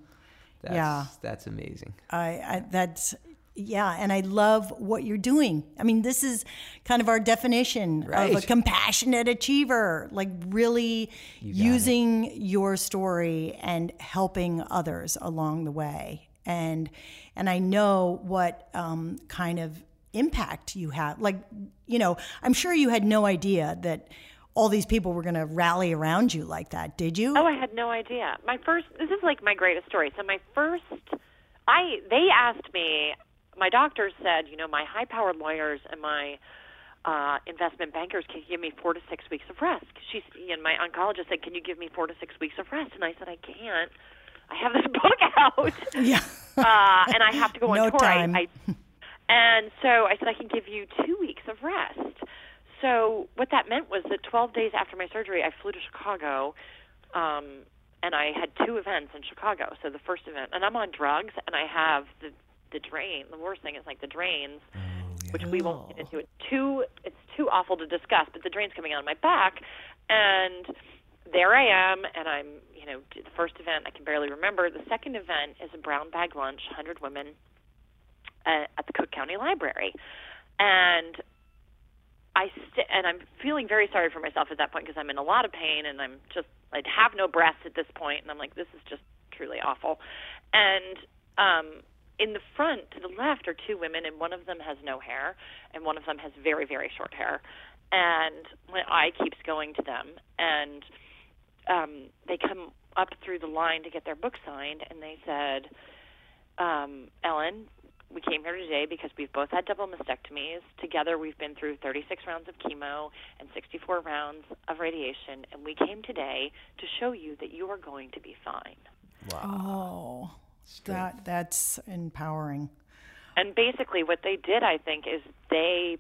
[SPEAKER 3] That's,
[SPEAKER 2] Yeah.
[SPEAKER 3] That's amazing.
[SPEAKER 2] I, I that's yeah, and I love what you're doing. I mean, this is kind of our definition of a compassionate achiever, like really using your story and helping others along the way. And and I know what um, kind of impact you have. Like, you know, I'm sure you had no idea that all these people were going to rally around you like that, did you?
[SPEAKER 1] Oh, I had no idea. My first this is like my greatest story. So my first I they asked me my doctor said, you know, my high powered lawyers and my uh, investment bankers can give me four to six weeks of rest. She's and my oncologist said, "Can you give me four to six weeks of rest?" And I said, "I can't. I have this book out,
[SPEAKER 2] yeah.
[SPEAKER 1] uh, and I have to go on
[SPEAKER 2] No
[SPEAKER 1] tour."
[SPEAKER 2] time.
[SPEAKER 1] I, I, and so I said, "I can give you two weeks of rest." So what that meant was that 12 days after my surgery, I flew to Chicago, um, and I had two events in Chicago. So the first event, and I'm on drugs, and I have the the drain. The worst thing is like the drains, which we won't get into. It's too it's too awful to discuss. But the drains coming out of my back, and there I am, and I'm you know the first event I can barely remember. The second event is a brown bag lunch, 100 women uh, at the Cook County Library, and I st- and I'm feeling very sorry for myself at that point because I'm in a lot of pain and I'm just I have no breath at this point and I'm like this is just truly awful. And um in the front to the left are two women and one of them has no hair and one of them has very very short hair. And my eye keeps going to them and um they come up through the line to get their book signed and they said um Elin, we came here today because we've both had double mastectomies. Together, we've been through 36 rounds of chemo and 64 rounds of radiation, and we came today to show you that you are going to be fine. Wow.
[SPEAKER 2] Oh, that that's empowering.
[SPEAKER 1] And basically, what they did, I think, is they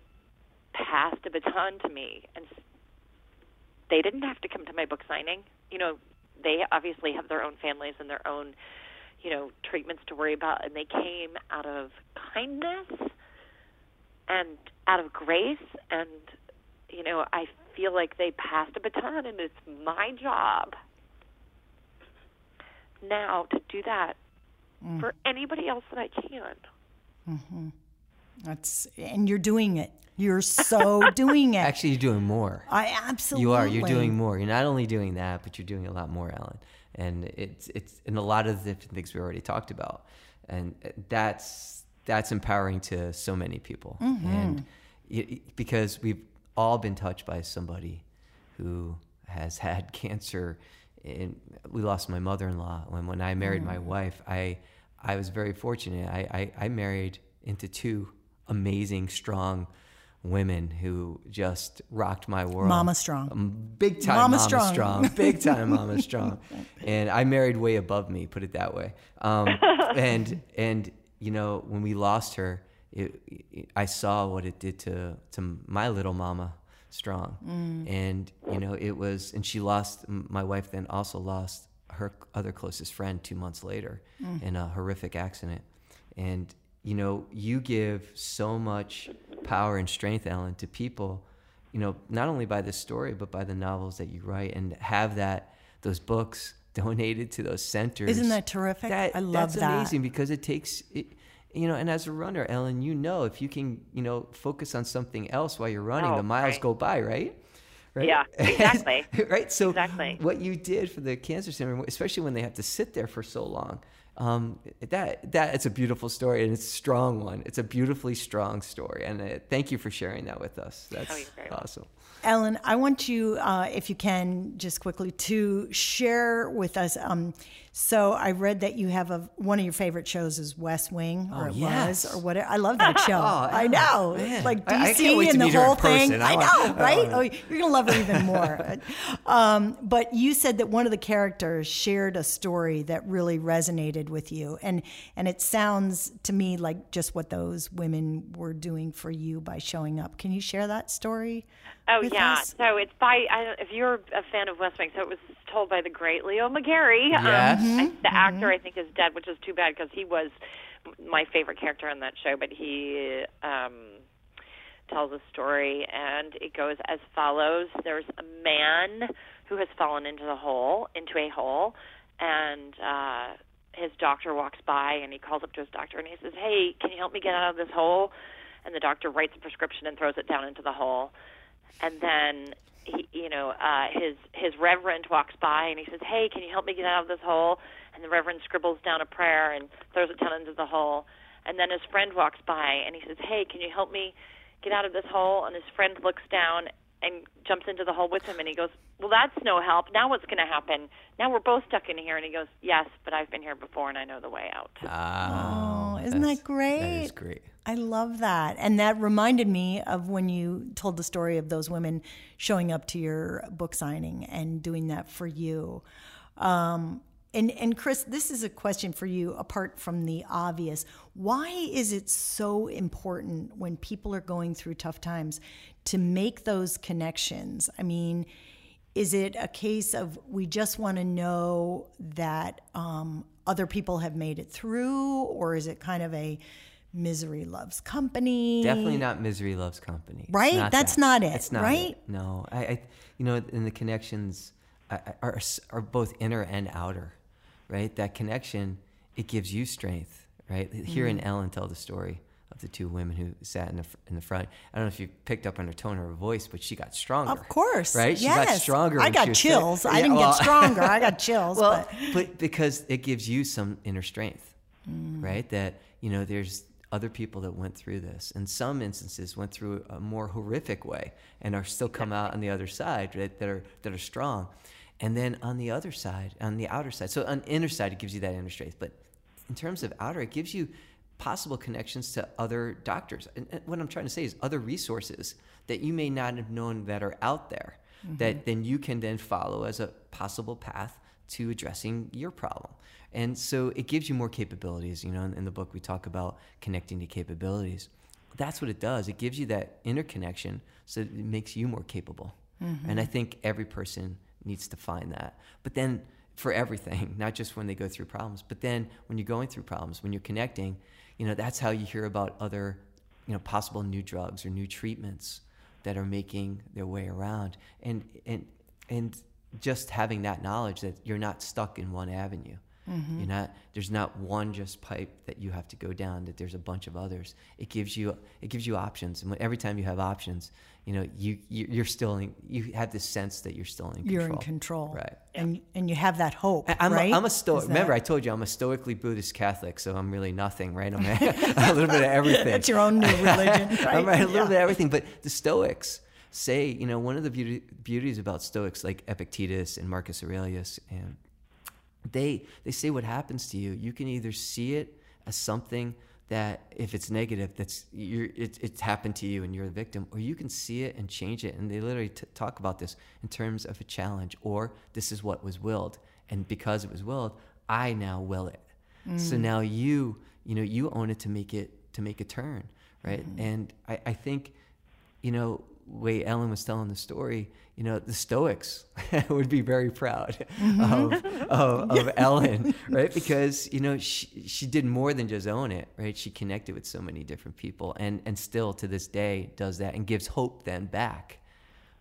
[SPEAKER 1] passed a baton to me, and they didn't have to come to my book signing. You know, they obviously have their own families and their own, you know, treatments to worry about, and they came out of kindness and out of grace, and you know, I feel like they passed a baton, and it's my job now to do that for anybody else that I can. Mm-hmm.
[SPEAKER 2] That's and you're doing it. You're so doing it.
[SPEAKER 3] Actually, you're doing more.
[SPEAKER 2] I absolutely.
[SPEAKER 3] You are. You're doing more. You're not only doing that, but you're doing a lot more, Elin. And it's it's in a lot of the different things we already talked about, and that's that's empowering to so many people. Mm-hmm. And y- because we've all been touched by somebody who has had cancer. And we lost my mother-in-law when when I married my mm. wife. I I was very fortunate. I, I, I married into two amazing, strong women who just rocked my world.
[SPEAKER 2] Mama Strong.
[SPEAKER 3] Um, big time
[SPEAKER 2] Mama
[SPEAKER 3] Mama,
[SPEAKER 2] Strong.
[SPEAKER 3] Strong. Big time Mama Strong. And I married way above me, put it that way. Um, and and you know when we lost her, it, it, I saw what it did to to my little Mama Strong. And you know it was, and she lost. My wife then also lost her other closest friend two months later in a horrific accident. And you know, you give so much power and strength, Elin, to people. You know, not only by the story, but by the novels that you write, and have that those books donated to those centers.
[SPEAKER 2] Isn't that terrific?
[SPEAKER 3] That,
[SPEAKER 2] I love
[SPEAKER 3] that's
[SPEAKER 2] that.
[SPEAKER 3] That's amazing because it takes. It, you know, and as a runner, Elin, you know, if you can, you know, focus on something else while you're running,
[SPEAKER 1] Oh,
[SPEAKER 3] the miles
[SPEAKER 1] right.
[SPEAKER 3] go by, right? Right?
[SPEAKER 1] Yeah, exactly.
[SPEAKER 3] right. So
[SPEAKER 1] Exactly.
[SPEAKER 3] what you did for the cancer center, especially when they have to sit there for so long, um, that that it's a beautiful story and it's a strong one. It's a beautifully strong story, and uh, thank you for sharing that with us. That's
[SPEAKER 1] Oh, you're very welcome.
[SPEAKER 3] awesome.
[SPEAKER 2] Elin, I want you, uh, if you can, just quickly to share with us. Um, so I read that you have a one of your favorite shows is West Wing, or
[SPEAKER 3] Oh,
[SPEAKER 2] it
[SPEAKER 3] yes.
[SPEAKER 2] was, or whatever. I love that show.
[SPEAKER 3] Oh,
[SPEAKER 2] I know.
[SPEAKER 3] man.
[SPEAKER 2] Like
[SPEAKER 3] I- I
[SPEAKER 2] DC
[SPEAKER 3] can't wait to
[SPEAKER 2] and the
[SPEAKER 3] meet her in
[SPEAKER 2] whole thing.
[SPEAKER 3] person.
[SPEAKER 2] I
[SPEAKER 3] I want-
[SPEAKER 2] know, right? Oh, you're gonna love it even more. um, but you said that one of the characters shared a story that really resonated with you, and and it sounds to me like just what those women were doing for you by showing up. Can you share that story?
[SPEAKER 1] Oh
[SPEAKER 2] with
[SPEAKER 1] yeah,
[SPEAKER 2] us?
[SPEAKER 1] so it's by I, if you're a fan of West Wing, so it was told by the great Leo McGarry.
[SPEAKER 3] Yes.
[SPEAKER 1] Um, I- the actor
[SPEAKER 2] Mm-hmm.
[SPEAKER 1] I think is dead, which is too bad because he was my favorite character on that show. But he um, tells a story, and it goes as follows: There's a man who has fallen into the hole, into a hole, and uh, his doctor walks by, and he calls up to his doctor, and he says, "Hey, can you help me get out of this hole?" And the doctor writes a prescription and throws it down into the hole and then he, you know uh, his his reverend walks by and he says, "Hey, can you help me get out of this hole?" And the reverend scribbles down a prayer and throws it down into the hole. And then his friend walks by and he says, "Hey, can you help me get out of this hole?" And his friend looks down and jumps into the hole with him and he goes, "Well, that's no help. Now what's going to happen? Now we're both stuck in here." And he goes, "Yes, but I've been here before and I know the way out."
[SPEAKER 3] Ah,
[SPEAKER 2] Oh, isn't that great?
[SPEAKER 3] That is great.
[SPEAKER 2] I love that. And that reminded me of when you told the story of those women showing up to your book signing and doing that for you. Um, and, and Chris, this is a question for you apart from the obvious. Why is it so important when people are going through tough times to make those connections? I mean, is it a case of we just want to know that um, other people have made it through, or is it kind of a misery loves company?
[SPEAKER 3] Definitely not misery loves company.
[SPEAKER 2] Right?
[SPEAKER 3] not
[SPEAKER 2] That's
[SPEAKER 3] that.
[SPEAKER 2] not it,
[SPEAKER 3] It's not
[SPEAKER 2] right?
[SPEAKER 3] it. No, I, I, you know, and the connections are, are are both inner and outer, right? That connection it gives you strength, right? Hearing
[SPEAKER 2] Mm-hmm.
[SPEAKER 3] Elin tell the story of the two women who sat in the in the front. I don't know if you picked up on her tone or her voice, but she got stronger.
[SPEAKER 2] Of course,
[SPEAKER 3] right? She
[SPEAKER 2] yes.
[SPEAKER 3] got stronger.
[SPEAKER 2] I got chills. I
[SPEAKER 3] Yeah,
[SPEAKER 2] didn't
[SPEAKER 3] well-
[SPEAKER 2] get stronger. I got chills.
[SPEAKER 3] well,
[SPEAKER 2] but
[SPEAKER 3] but because it gives you some inner strength,
[SPEAKER 2] Mm.
[SPEAKER 3] right? That you know, there's other people that went through this, and some instances went through a more horrific way and are still come out on the other side right, that are that are strong. And then on the other side, on the outer side, so on inner side, it gives you that inner strength. But in terms of outer, it gives you possible connections to other doctors. And and what I'm trying to say is other resources that you may not have known that are out there mm-hmm. that then you can then follow as a possible path to addressing your problem. And so it gives you more capabilities. You know, in, in the book we talk about connecting to capabilities. That's what it does. It gives you that interconnection so it makes you more capable. Mm-hmm. And I think every person needs to find that. But then for everything, not just when they go through problems, but then when you're going through problems, when you're connecting, you know, that's how you hear about other, you know, possible new drugs or new treatments that are making their way around. And and and just having that knowledge that you're not stuck in one avenue. Mm-hmm. You're not there's not one just pipe that you have to go down that there's a bunch of others it gives you it gives you options and every time you have options you know you, you you're still in you have this sense that you're still in control
[SPEAKER 2] you're in control.
[SPEAKER 3] right
[SPEAKER 2] And, and you have that hope.
[SPEAKER 3] I'm,
[SPEAKER 2] right?
[SPEAKER 3] a, I'm a stoic.
[SPEAKER 2] Is
[SPEAKER 3] Remember, I told you I'm a stoically Buddhist Catholic, so I'm really nothing, right? I'm a, a little bit of everything.
[SPEAKER 2] That's your own new religion, right?
[SPEAKER 3] I'm a little
[SPEAKER 2] Yeah.
[SPEAKER 3] bit of everything. But the Stoics say, you know, one of the beauty, beauties about Stoics, like Epictetus and Marcus Aurelius, and they they say what happens to you. You can either see it as something that if it's negative, that's you're it, it's happened to you and you're the victim, or you can see it and change it. And they literally t- talk about this in terms of a challenge, or this is what was willed, and because it was willed, I now will it. Mm. So now you you know you own it to make it to make a turn, right? Mm. And I, I think you know way Elin was telling the story, you know, the Stoics would be very proud mm-hmm. of, of, of Elin, right? Because, you know, she, she did more than just own it, right? She connected with so many different people and, and still to this day does that and gives hope then back,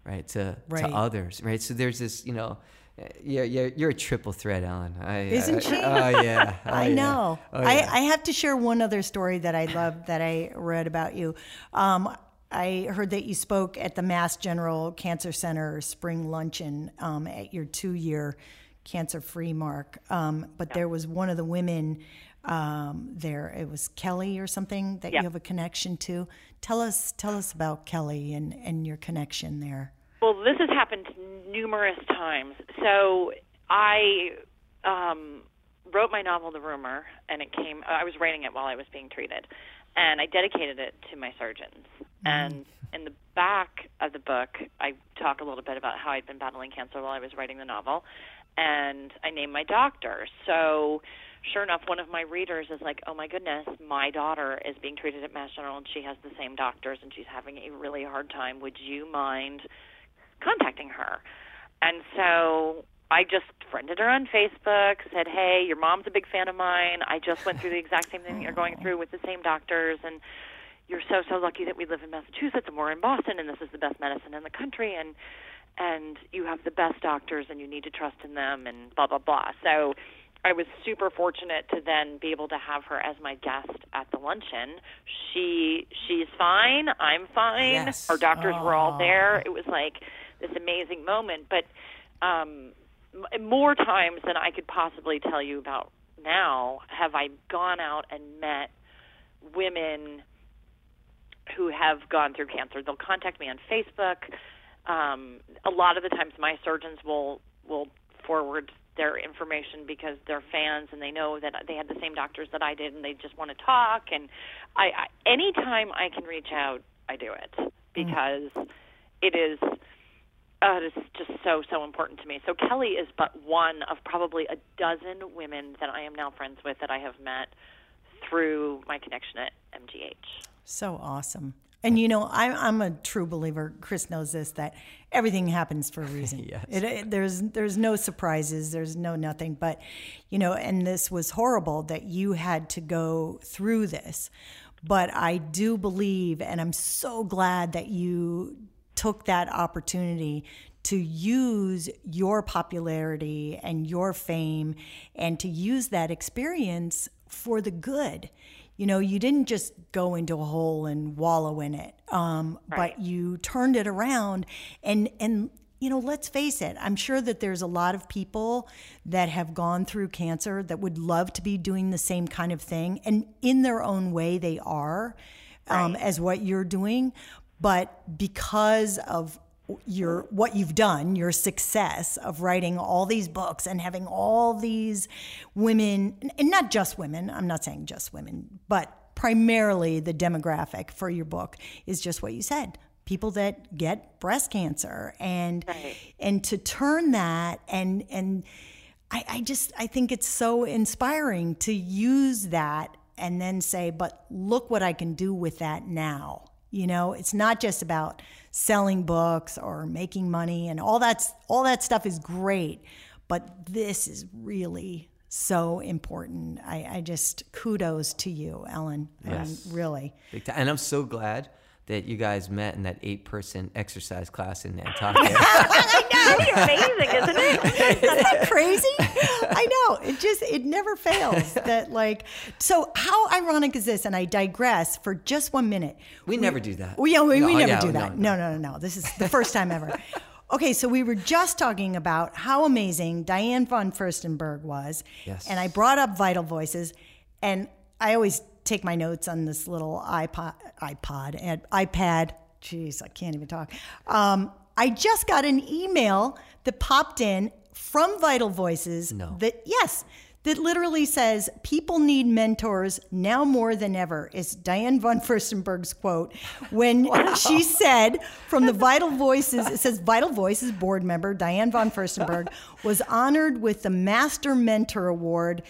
[SPEAKER 3] right, to, right. to others, right? So there's this, you know, yeah, yeah, you're a triple threat, Elin. I,
[SPEAKER 2] Isn't she?
[SPEAKER 3] Oh yeah,
[SPEAKER 2] oh, I know. Yeah. Oh, yeah. I, I have to share one other story that I love that I read about you. Um, I heard that you spoke at the Mass General Cancer Center spring luncheon um, at your two year cancer free mark. Um, but yeah. there was one of the women um, there. It was Kelly or something that yeah. you have a connection to. Tell us, tell us about Kelly and, and your connection there.
[SPEAKER 1] Well, this has happened numerous times. So I um, wrote my novel, The Rumor, and it came. I was writing it while I was being treated, and I dedicated it to my surgeons. Mm-hmm. And in the back of the book, I talk a little bit about how I'd been battling cancer while I was writing the novel, and I named my doctor. So, sure enough, one of my readers is like, "Oh my goodness, my daughter is being treated at Mass General, and she has the same doctors, and she's having a really hard time. Would you mind contacting her?" And so I just friended her on Facebook, said, "Hey, your mom's a big fan of mine. I just went through the exact same thing that you're going through with the same doctors, and you're so so lucky that we live in Massachusetts and we're in Boston and this is the best medicine in the country and and you have the best doctors and you need to trust in them and blah blah blah. So I was super fortunate to then be able to have her as my guest at the luncheon. She she's fine, I'm fine. Yes. Our doctors Aww. were all there. It was like this amazing moment, but um more times than I could possibly tell you about now have I gone out and met women who have gone through cancer. They'll contact me on Facebook. Um, a lot of the times, my surgeons will will forward their information because they're fans and they know that they had the same doctors that I did and they just want to talk. And I, I anytime I can reach out, I do it because mm. it is. Uh, it is just so so important to me. So Kelly is but one of probably a dozen women that I am now friends with that I have met through my connection at MGH.
[SPEAKER 2] So awesome. And you know, I'm, I'm a true believer. Chris knows this that everything happens for a reason.
[SPEAKER 3] yes.
[SPEAKER 2] It, it, there's there's no surprises. There's no nothing. But you know, and this was horrible that you had to go through this. But I do believe, and I'm so glad that you took that opportunity to use your popularity and your fame and to use that experience for the good you know, you didn't just go into a hole and wallow in it, um, right. but you turned it around. And and you know, let's face it. I'm sure that there's a lot of people that have gone through cancer that would love to be doing the same kind of thing, and in their own way, they are, um, right. as what you're doing. But because of your what you've done, your success of writing all these books and having all these women, and not just women. I'm not saying just women, but primarily the demographic for your book is just what you said people that get breast cancer and right. and to turn that and and I, I just I think it's so inspiring to use that and then say, but look what I can do with that now. You know, it's not just about selling books or making money and all that's all that stuff is great, but this is really so important. I, I just kudos to you, Elin. Yes. Um, really.
[SPEAKER 3] And I'm so glad that you guys met in that eight person exercise class in Nantucket.
[SPEAKER 1] I know, it's amazing, isn't it?
[SPEAKER 2] Isn't that crazy? I know. It just it never fails. That like so how ironic is this? And I digress for just one minute.
[SPEAKER 3] We, we never do that.
[SPEAKER 2] We, yeah, we, no, we never yeah, do that. No no. no, no, no. This is the first time ever. Okay, so we were just talking about how amazing Diane von Furstenberg was.
[SPEAKER 3] Yes.
[SPEAKER 2] And I brought up Vital Voices, and I always take my notes on this little iPod, iPod, and iPad. Jeez, I can't even talk. Um, I just got an email that popped in from Vital Voices.
[SPEAKER 3] No.
[SPEAKER 2] That yes, that literally says people need mentors now more than ever is diane von furstenberg's quote when she said from the vital voices it says vital voices board member diane von furstenberg was honored with the master mentor award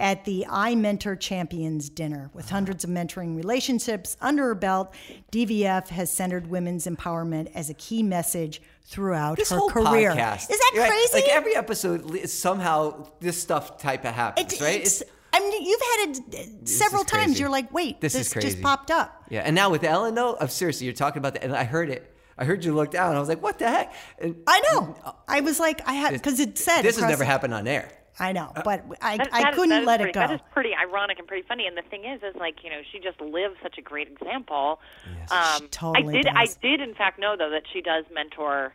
[SPEAKER 2] at the I Mentor Champions dinner. With hundreds of mentoring relationships under her belt, DVF has centered women's empowerment as a key message throughout
[SPEAKER 3] This
[SPEAKER 2] her
[SPEAKER 3] whole
[SPEAKER 2] career.
[SPEAKER 3] podcast.
[SPEAKER 2] Is that
[SPEAKER 3] Right?
[SPEAKER 2] crazy?
[SPEAKER 3] Like every episode, somehow this stuff type of happens,
[SPEAKER 2] It-
[SPEAKER 3] right?
[SPEAKER 2] it's-
[SPEAKER 3] It's-
[SPEAKER 2] I mean, you've had it uh, several times. You're like, wait,
[SPEAKER 3] This
[SPEAKER 2] this,
[SPEAKER 3] is crazy.
[SPEAKER 2] just popped up.
[SPEAKER 3] yeah, and now with Elin, though, I'm seriously, you're talking about that, and I heard it. I heard you look down. And I was like, "What the heck?" And
[SPEAKER 2] I know. I was like, I had because it said
[SPEAKER 3] this has never happened on air.
[SPEAKER 2] I know, but I,
[SPEAKER 1] That-
[SPEAKER 2] I
[SPEAKER 1] that is-
[SPEAKER 2] couldn't
[SPEAKER 1] that is
[SPEAKER 2] let it go.
[SPEAKER 1] That is pretty ironic and pretty funny. And the thing is, is like you know, she just lives such a great example. Um,
[SPEAKER 2] She totally
[SPEAKER 1] I did. I did, in fact, know though that she does mentor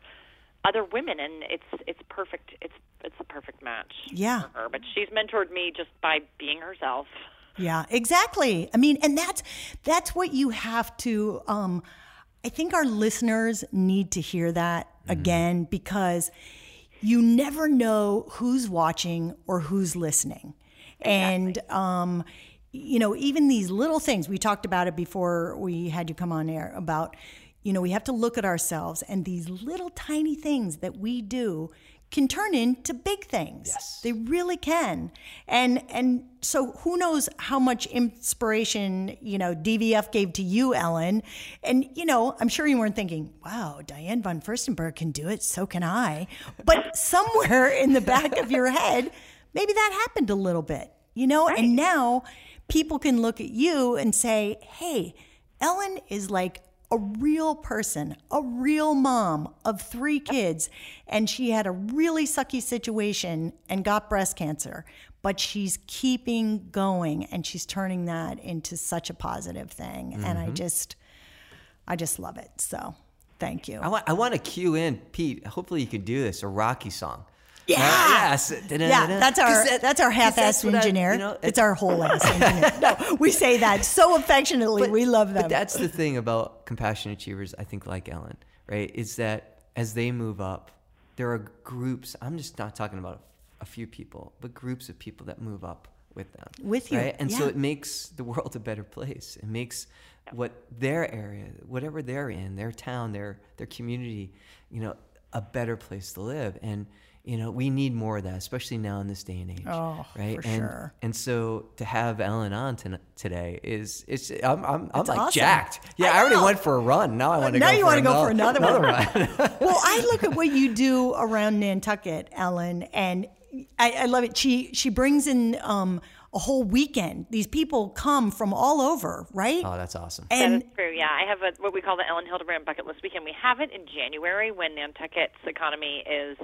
[SPEAKER 1] other women, and it's it's perfect. It's it's a perfect match.
[SPEAKER 2] Yeah.
[SPEAKER 1] For her. But she's mentored me just by being herself.
[SPEAKER 2] Yeah, exactly. I mean, and that's that's what you have to um I think our listeners need to hear that again because you never know who's watching or who's listening. And um you know, even these little things, we talked about it before we had you come on air about you know, we have to look at ourselves and these little tiny things that we do can turn into big things.
[SPEAKER 3] Yes.
[SPEAKER 2] They really can. And and so who knows how much inspiration, you know, DVF gave to you, Elin. And, you know, I'm sure you weren't thinking, wow, Diane von Furstenberg can do it, so can I. But somewhere in the back of your head, maybe that happened a little bit, you know? And now people can look at you and say, hey, Elin is like a real person, a real mom of three kids, and she had a really sucky situation and got breast cancer, but she's keeping going and she's turning that into such a positive thing. And
[SPEAKER 3] Mm-hmm.
[SPEAKER 2] I just, I just love it. So thank you.
[SPEAKER 3] I want, I want to cue in Pete. Hopefully, you could do this a Rocky song.
[SPEAKER 2] Yeah.
[SPEAKER 3] Uh, yes.
[SPEAKER 2] Yeah, that's our
[SPEAKER 3] that-
[SPEAKER 2] that's our half-ass
[SPEAKER 3] that's what I-
[SPEAKER 2] engineer.
[SPEAKER 3] you know,
[SPEAKER 2] it's our whole ass engineer. No, we say that so affectionately. we love them.
[SPEAKER 3] But that's the thing about compassionate achievers, I think, like Elin, right? Is that as they move up, there are groups. I'm just not talking about a few people, but groups of people that move up with them.
[SPEAKER 2] With you,
[SPEAKER 3] right? And so it makes the world a better place. It makes what their area, whatever they're in, their town, their their community, you know, a better place to live. And you know, we need more of that, especially now in this day and age.
[SPEAKER 2] Oh,
[SPEAKER 3] right?
[SPEAKER 2] for
[SPEAKER 3] and,
[SPEAKER 2] sure.
[SPEAKER 3] And so to have Elin on ton- today is it's I'm I'm, I'm
[SPEAKER 2] It's
[SPEAKER 3] like
[SPEAKER 2] awesome.
[SPEAKER 3] jacked. Yeah,
[SPEAKER 2] I
[SPEAKER 3] I, already went for a run. Now I want to
[SPEAKER 2] now
[SPEAKER 3] go.
[SPEAKER 2] you
[SPEAKER 3] want to
[SPEAKER 2] go for another one.
[SPEAKER 3] run.
[SPEAKER 2] well, I look at what you do around Nantucket, Elin, and I, I love it. She she brings in um, a whole weekend. These people come from all over, right?
[SPEAKER 3] oh, that's awesome.
[SPEAKER 2] And
[SPEAKER 1] is true. Yeah, I have a, what we call the Elin Hilderbrand Bucket List Weekend. We have it in January when Nantucket's economy is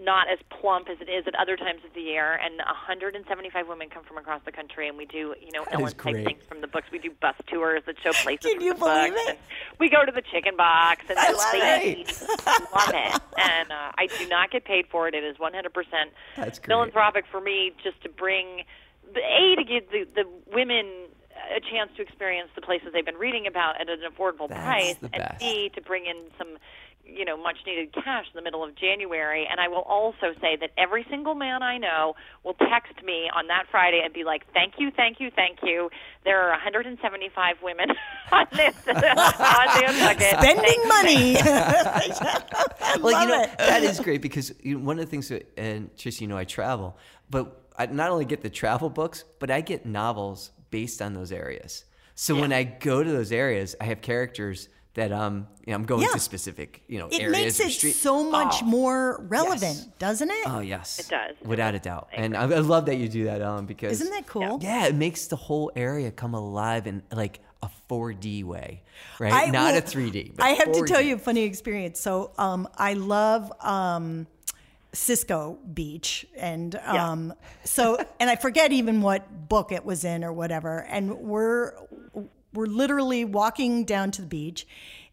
[SPEAKER 1] not as plump as it is at other times of the year, and 175 women come from across the country, and we do, you know, Elin type things from the books. We do bus tours that show places
[SPEAKER 2] Can you believe
[SPEAKER 1] books,
[SPEAKER 2] it?
[SPEAKER 1] we go to the Chicken Box, and
[SPEAKER 2] I love
[SPEAKER 3] it.
[SPEAKER 1] love it. And uh, I do not get paid for it. It is 100%
[SPEAKER 3] That's great.
[SPEAKER 1] philanthropic for me, just to bring the a to give the the women a chance to experience the places they've been reading about at an affordable
[SPEAKER 3] That's
[SPEAKER 1] price, and b to bring in some you know much needed cash in the middle of January. And I will also say that every single man I know will text me on that Friday and be like, "Thank you, thank you, thank you." There are 175 women on this on Nantucket
[SPEAKER 2] spending
[SPEAKER 1] Thank
[SPEAKER 2] money. I
[SPEAKER 3] well,
[SPEAKER 2] love
[SPEAKER 3] you know
[SPEAKER 2] it.
[SPEAKER 3] that is great because you know, one of the things that, and Trish, you know, I travel, but I not only get the travel books, but I get novels based on those areas. So when I go to those areas, I have characters that um, you know, I'm going
[SPEAKER 2] Yeah.
[SPEAKER 3] to specific, you know,
[SPEAKER 2] It
[SPEAKER 3] areas
[SPEAKER 2] makes it
[SPEAKER 3] street.
[SPEAKER 2] so much
[SPEAKER 3] Oh,
[SPEAKER 2] more relevant,
[SPEAKER 3] yes.
[SPEAKER 2] doesn't it?
[SPEAKER 3] Oh yes,
[SPEAKER 1] It does.
[SPEAKER 3] without a doubt. And I, I love that you do that, Elin, because
[SPEAKER 2] Isn't that cool?
[SPEAKER 3] Yeah, it makes the whole area come alive in like a 4D way, right?
[SPEAKER 2] I
[SPEAKER 3] Not
[SPEAKER 2] will-
[SPEAKER 3] a 3D. But
[SPEAKER 2] I have to tell you a funny experience. So um, I love um, Cisco Beach, and um, so and I forget even what book it was in or whatever. And we're we're literally walking down to the beach,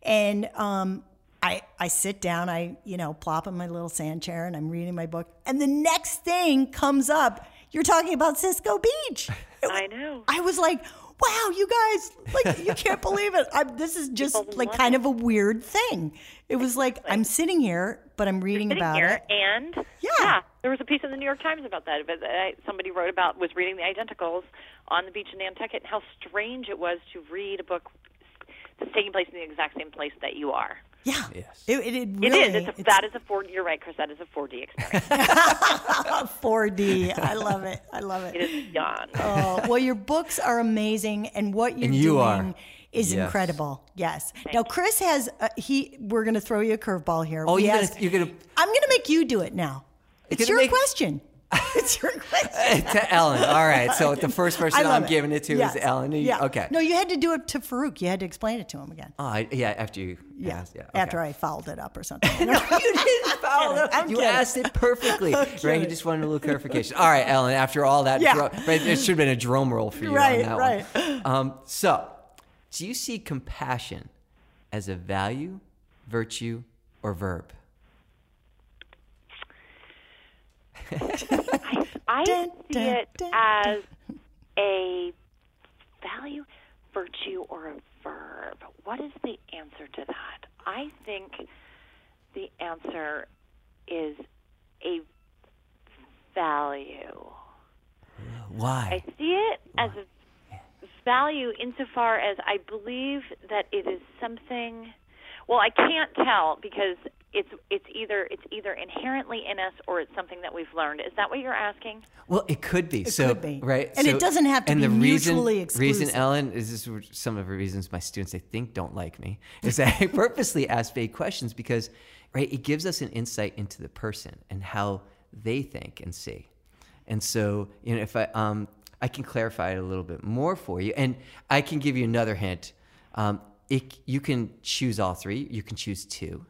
[SPEAKER 2] and um, I I sit down, I you know plop in my little sand chair, and I'm reading my book, and the next thing comes up. You're talking about Cisco Beach.
[SPEAKER 1] I know.
[SPEAKER 2] I was like, wow, you guys, like, you can't believe it. I, this is just
[SPEAKER 1] People
[SPEAKER 2] like kind of a weird thing. It was like, I'm sitting here, but I'm reading
[SPEAKER 1] sitting
[SPEAKER 2] about
[SPEAKER 1] here
[SPEAKER 2] it.
[SPEAKER 1] and
[SPEAKER 2] Yeah.
[SPEAKER 1] yeah There was a piece in the New York Times about that. But somebody wrote about was reading the Identicals on the beach in Nantucket, and how strange it was to read a book that's taking place in the exact same place that you are.
[SPEAKER 2] Yeah.
[SPEAKER 3] Yes.
[SPEAKER 2] It, it, it
[SPEAKER 1] It
[SPEAKER 2] really,
[SPEAKER 1] is. It's a, that is a 4 You're right, Chris. That is a 4D experience.
[SPEAKER 2] 4D. I love it. I love
[SPEAKER 1] it
[SPEAKER 2] it.
[SPEAKER 1] is beyond.
[SPEAKER 2] Oh, well, your books are amazing, and what you're
[SPEAKER 3] And you
[SPEAKER 2] doing
[SPEAKER 3] are.
[SPEAKER 2] is
[SPEAKER 3] Yes.
[SPEAKER 2] incredible. Yes. Now, Chris has uh, he. We're going to throw you a curveball here.
[SPEAKER 3] Oh,
[SPEAKER 2] We
[SPEAKER 3] you're gonna- you're gonna-
[SPEAKER 2] I'm going to make you do it now. It's your
[SPEAKER 3] make-
[SPEAKER 2] question. it's your question.
[SPEAKER 3] to Elin. All right. So the first person I'm
[SPEAKER 2] it.
[SPEAKER 3] giving it to
[SPEAKER 2] Yes.
[SPEAKER 3] is Elin. You-
[SPEAKER 2] Yeah.
[SPEAKER 3] Okay.
[SPEAKER 2] No, you had to do it to Farooq. You had to explain it to him again.
[SPEAKER 3] Oh, I, yeah. After you.
[SPEAKER 2] Yeah.
[SPEAKER 3] asked, yeah.
[SPEAKER 2] After. I fouled it up or something.
[SPEAKER 3] no, you didn't follow
[SPEAKER 2] kidding.
[SPEAKER 3] up. You
[SPEAKER 2] kidding.
[SPEAKER 3] asked it perfectly. right. You just wanted a little clarification. All right, Elin. After all that,
[SPEAKER 2] Yeah.
[SPEAKER 3] right, there should have been a drum roll for you
[SPEAKER 2] Right,
[SPEAKER 3] on that
[SPEAKER 2] right.
[SPEAKER 3] one. Um, so, do you see compassion as a value, virtue, or verb?
[SPEAKER 1] I
[SPEAKER 2] Dun,
[SPEAKER 1] see
[SPEAKER 2] dun,
[SPEAKER 1] it
[SPEAKER 2] dun,
[SPEAKER 1] as a value, virtue, or a verb. What is the answer to that? I think the answer is a value.
[SPEAKER 3] Why?
[SPEAKER 1] I see it as a value insofar as I believe that it is something. Well, I can't tell because it's it's either it's either inherently in us or it's something that we've learned. Is that what you're asking?
[SPEAKER 3] Well, it could be. so,
[SPEAKER 2] could be.
[SPEAKER 3] Right.
[SPEAKER 2] And it doesn't have to
[SPEAKER 3] and
[SPEAKER 2] be
[SPEAKER 3] the
[SPEAKER 2] mutually
[SPEAKER 3] reason, Reason,
[SPEAKER 2] exclusive.
[SPEAKER 3] Elin, is this is some of the reasons my students I think don't like me is that I purposely ask vague questions because, right, it gives us an insight into the person and how they think and see. And so, you know, if I um, I can clarify it a little bit more for you, and I can give you another hint. Um, it, you can choose all three. You can choose two.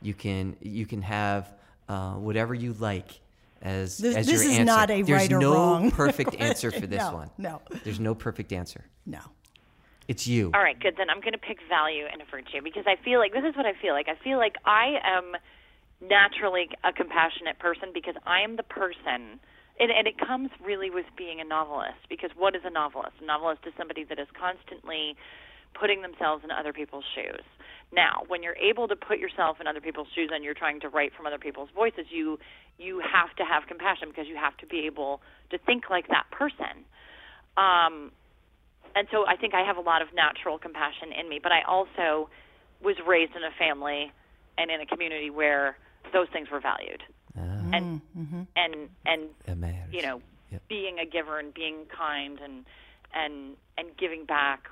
[SPEAKER 3] You can you can have uh, whatever you like as
[SPEAKER 2] This-
[SPEAKER 3] as
[SPEAKER 2] this
[SPEAKER 3] your
[SPEAKER 2] is
[SPEAKER 3] answer.
[SPEAKER 2] not a
[SPEAKER 3] There's
[SPEAKER 2] right or
[SPEAKER 3] no
[SPEAKER 2] wrong
[SPEAKER 3] perfect answer for this
[SPEAKER 2] No,
[SPEAKER 3] one.
[SPEAKER 2] no.
[SPEAKER 3] There's no perfect answer.
[SPEAKER 2] No.
[SPEAKER 3] It's you.
[SPEAKER 1] All right, good. Then I'm going to pick value and a virtue because I feel like this is what I feel like. I feel like I am naturally a compassionate person because I am the person, and, and it comes really with being a novelist. Because what is a novelist? A novelist is somebody that is constantly putting themselves in other people's shoes. Now, when you're able to put yourself in other people's shoes and you're trying to write from other people's voices, you you have to have compassion because you have to be able to think like that person. Um, and so I think I have a lot of natural compassion in me, but I also was raised in a family and in a community where those things were valued. And and and
[SPEAKER 3] That matters.
[SPEAKER 1] you know,
[SPEAKER 3] Yep.
[SPEAKER 1] being a giver and being kind and and and giving back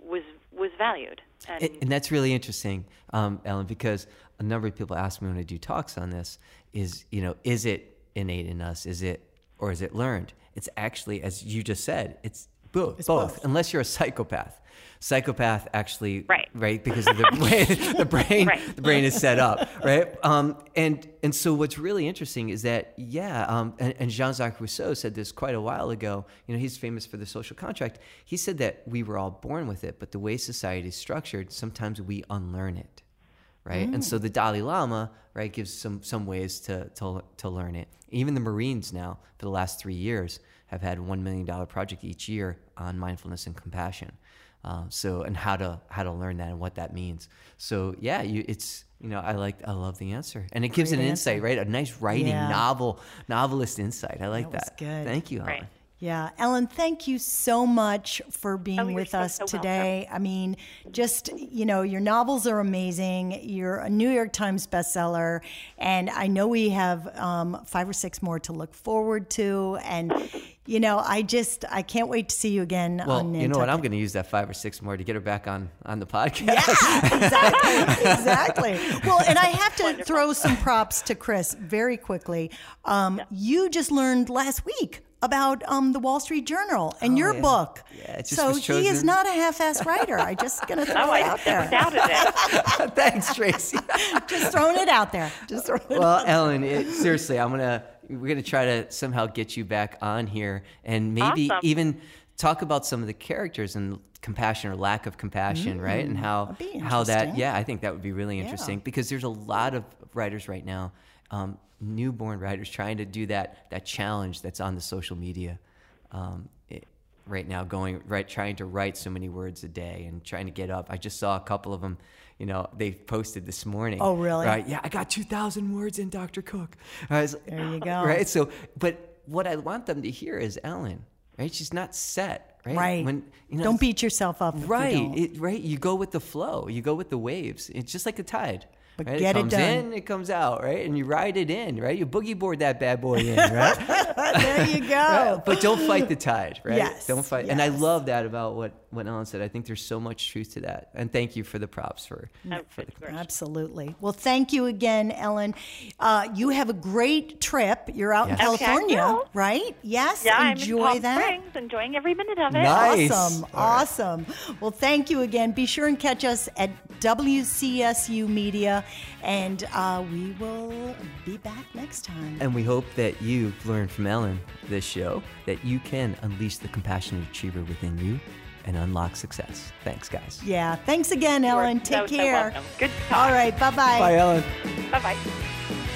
[SPEAKER 1] was was valued. And,
[SPEAKER 3] And, and that's really interesting, um, Elin, because a number of people ask me when I do talks on this is, you know, is it innate in us? Is it, or is it learned? It's actually, as you just said, it's both.
[SPEAKER 2] It's
[SPEAKER 3] both,
[SPEAKER 2] both.
[SPEAKER 3] unless you're a psychopath. Psychopath actually,
[SPEAKER 1] Right.
[SPEAKER 3] right, because of the brain, the brain,
[SPEAKER 1] Right.
[SPEAKER 3] the brain is set up, right? Um, and and so what's really interesting is that yeah, um, and, and Jean-Jacques Rousseau said this quite a while ago. You know, he's famous for the social contract. He said that we were all born with it, but the way society is structured, sometimes we unlearn it, right? And so the Dalai Lama, right, gives some some ways to to to learn it. Even the Marines now, for the last three years, have had one million dollar project each year on mindfulness and compassion. Uh, so and how to how to learn that and what that means. So yeah, you it's you know I like I love the answer and it gives
[SPEAKER 2] Great
[SPEAKER 3] an
[SPEAKER 2] answer.
[SPEAKER 3] insight, right? A nice writing
[SPEAKER 2] Yeah.
[SPEAKER 3] novel novelist insight. I like
[SPEAKER 2] That was
[SPEAKER 3] that.
[SPEAKER 2] good.
[SPEAKER 3] Thank you, Elin.
[SPEAKER 1] Right.
[SPEAKER 2] Yeah, Elin, thank you so much for being
[SPEAKER 1] Oh,
[SPEAKER 2] with
[SPEAKER 1] so,
[SPEAKER 2] us
[SPEAKER 1] so
[SPEAKER 2] today. I mean, just, you know, your novels are amazing. You're a New York Times bestseller. And I know we have um, five or six more to look forward to. And, you know, I just, I can't wait to see you again
[SPEAKER 3] Well,
[SPEAKER 2] on
[SPEAKER 3] you know what? I'm going to use that five or six more to get her back on on the podcast.
[SPEAKER 2] Yeah, exactly, exactly. Well, and I have to throw some props to Chris very quickly. Um, You just learned last week about um, the Wall Street Journal and your
[SPEAKER 3] Oh, yeah.
[SPEAKER 2] book.
[SPEAKER 3] Yeah, it just
[SPEAKER 2] so
[SPEAKER 3] was
[SPEAKER 2] he is not a half-ass writer. I'm just gonna throw
[SPEAKER 1] oh,
[SPEAKER 2] it
[SPEAKER 1] I
[SPEAKER 2] out
[SPEAKER 1] never
[SPEAKER 2] there.
[SPEAKER 1] doubted it.
[SPEAKER 3] Thanks, Tracy.
[SPEAKER 2] Just throwing it out there. Just throwing it.
[SPEAKER 3] well, Elin, it, seriously, I'm gonna we're gonna try to somehow get you back on here and maybe
[SPEAKER 1] Awesome.
[SPEAKER 3] even talk about some of the characters and compassion or lack of compassion, right? And how
[SPEAKER 2] that'd be
[SPEAKER 3] how that yeah, I think that would be really interesting because there's a lot of writers right now, um, newborn writers trying to do that that challenge that's on the social media. Um, it, right now going right trying to write so many words a day and trying to get up i just saw a couple of them you know, they posted this morning.
[SPEAKER 2] Oh, really?
[SPEAKER 3] Right? Yeah, I got 2,000 words in Dr. Kukk. Was,
[SPEAKER 2] there you go.
[SPEAKER 3] Right? So, but what I want them to hear is Elin, right? She's not set, right?
[SPEAKER 2] Right.
[SPEAKER 3] When, you know,
[SPEAKER 2] don't beat yourself up. if you
[SPEAKER 3] Right, it, right. You go with the flow. You go with the waves. It's just like a tide.
[SPEAKER 2] But
[SPEAKER 3] right?
[SPEAKER 2] get it
[SPEAKER 3] it
[SPEAKER 2] done.
[SPEAKER 3] in, it comes out, right? And you ride it in, right? You boogie board that bad boy in, right?
[SPEAKER 2] there you go.
[SPEAKER 3] Right? But don't fight the tide, right?
[SPEAKER 2] Yes,
[SPEAKER 3] Don't fight. And I love that about what what Elin said. I think there's so much truth to that. And thank you for the props for. For the,
[SPEAKER 1] of.
[SPEAKER 2] Absolutely. Well, thank you again, Elin. Uh, you have a great trip. You're out in
[SPEAKER 3] Yes.
[SPEAKER 1] Okay, I
[SPEAKER 2] California,
[SPEAKER 1] will.
[SPEAKER 2] right? Yes.
[SPEAKER 1] Yeah,
[SPEAKER 2] Enjoy
[SPEAKER 1] I'm in Palm
[SPEAKER 2] that.
[SPEAKER 1] Springs, enjoying every minute of it.
[SPEAKER 3] Nice.
[SPEAKER 2] Awesome.
[SPEAKER 3] All right.
[SPEAKER 2] Awesome. Well, thank you again. Be sure and catch us at WCSU Media, and uh, we will be back next time.
[SPEAKER 3] and we hope that you've learned from Elin this show that you can unleash the compassionate achiever within you and unlock success. Thanks, guys.
[SPEAKER 2] Yeah. Thanks again,
[SPEAKER 1] Elin.
[SPEAKER 2] Take
[SPEAKER 1] so
[SPEAKER 2] care.
[SPEAKER 1] welcome. Good talk.
[SPEAKER 2] All right. Bye-bye.
[SPEAKER 3] Bye, Elin.
[SPEAKER 1] Bye bye.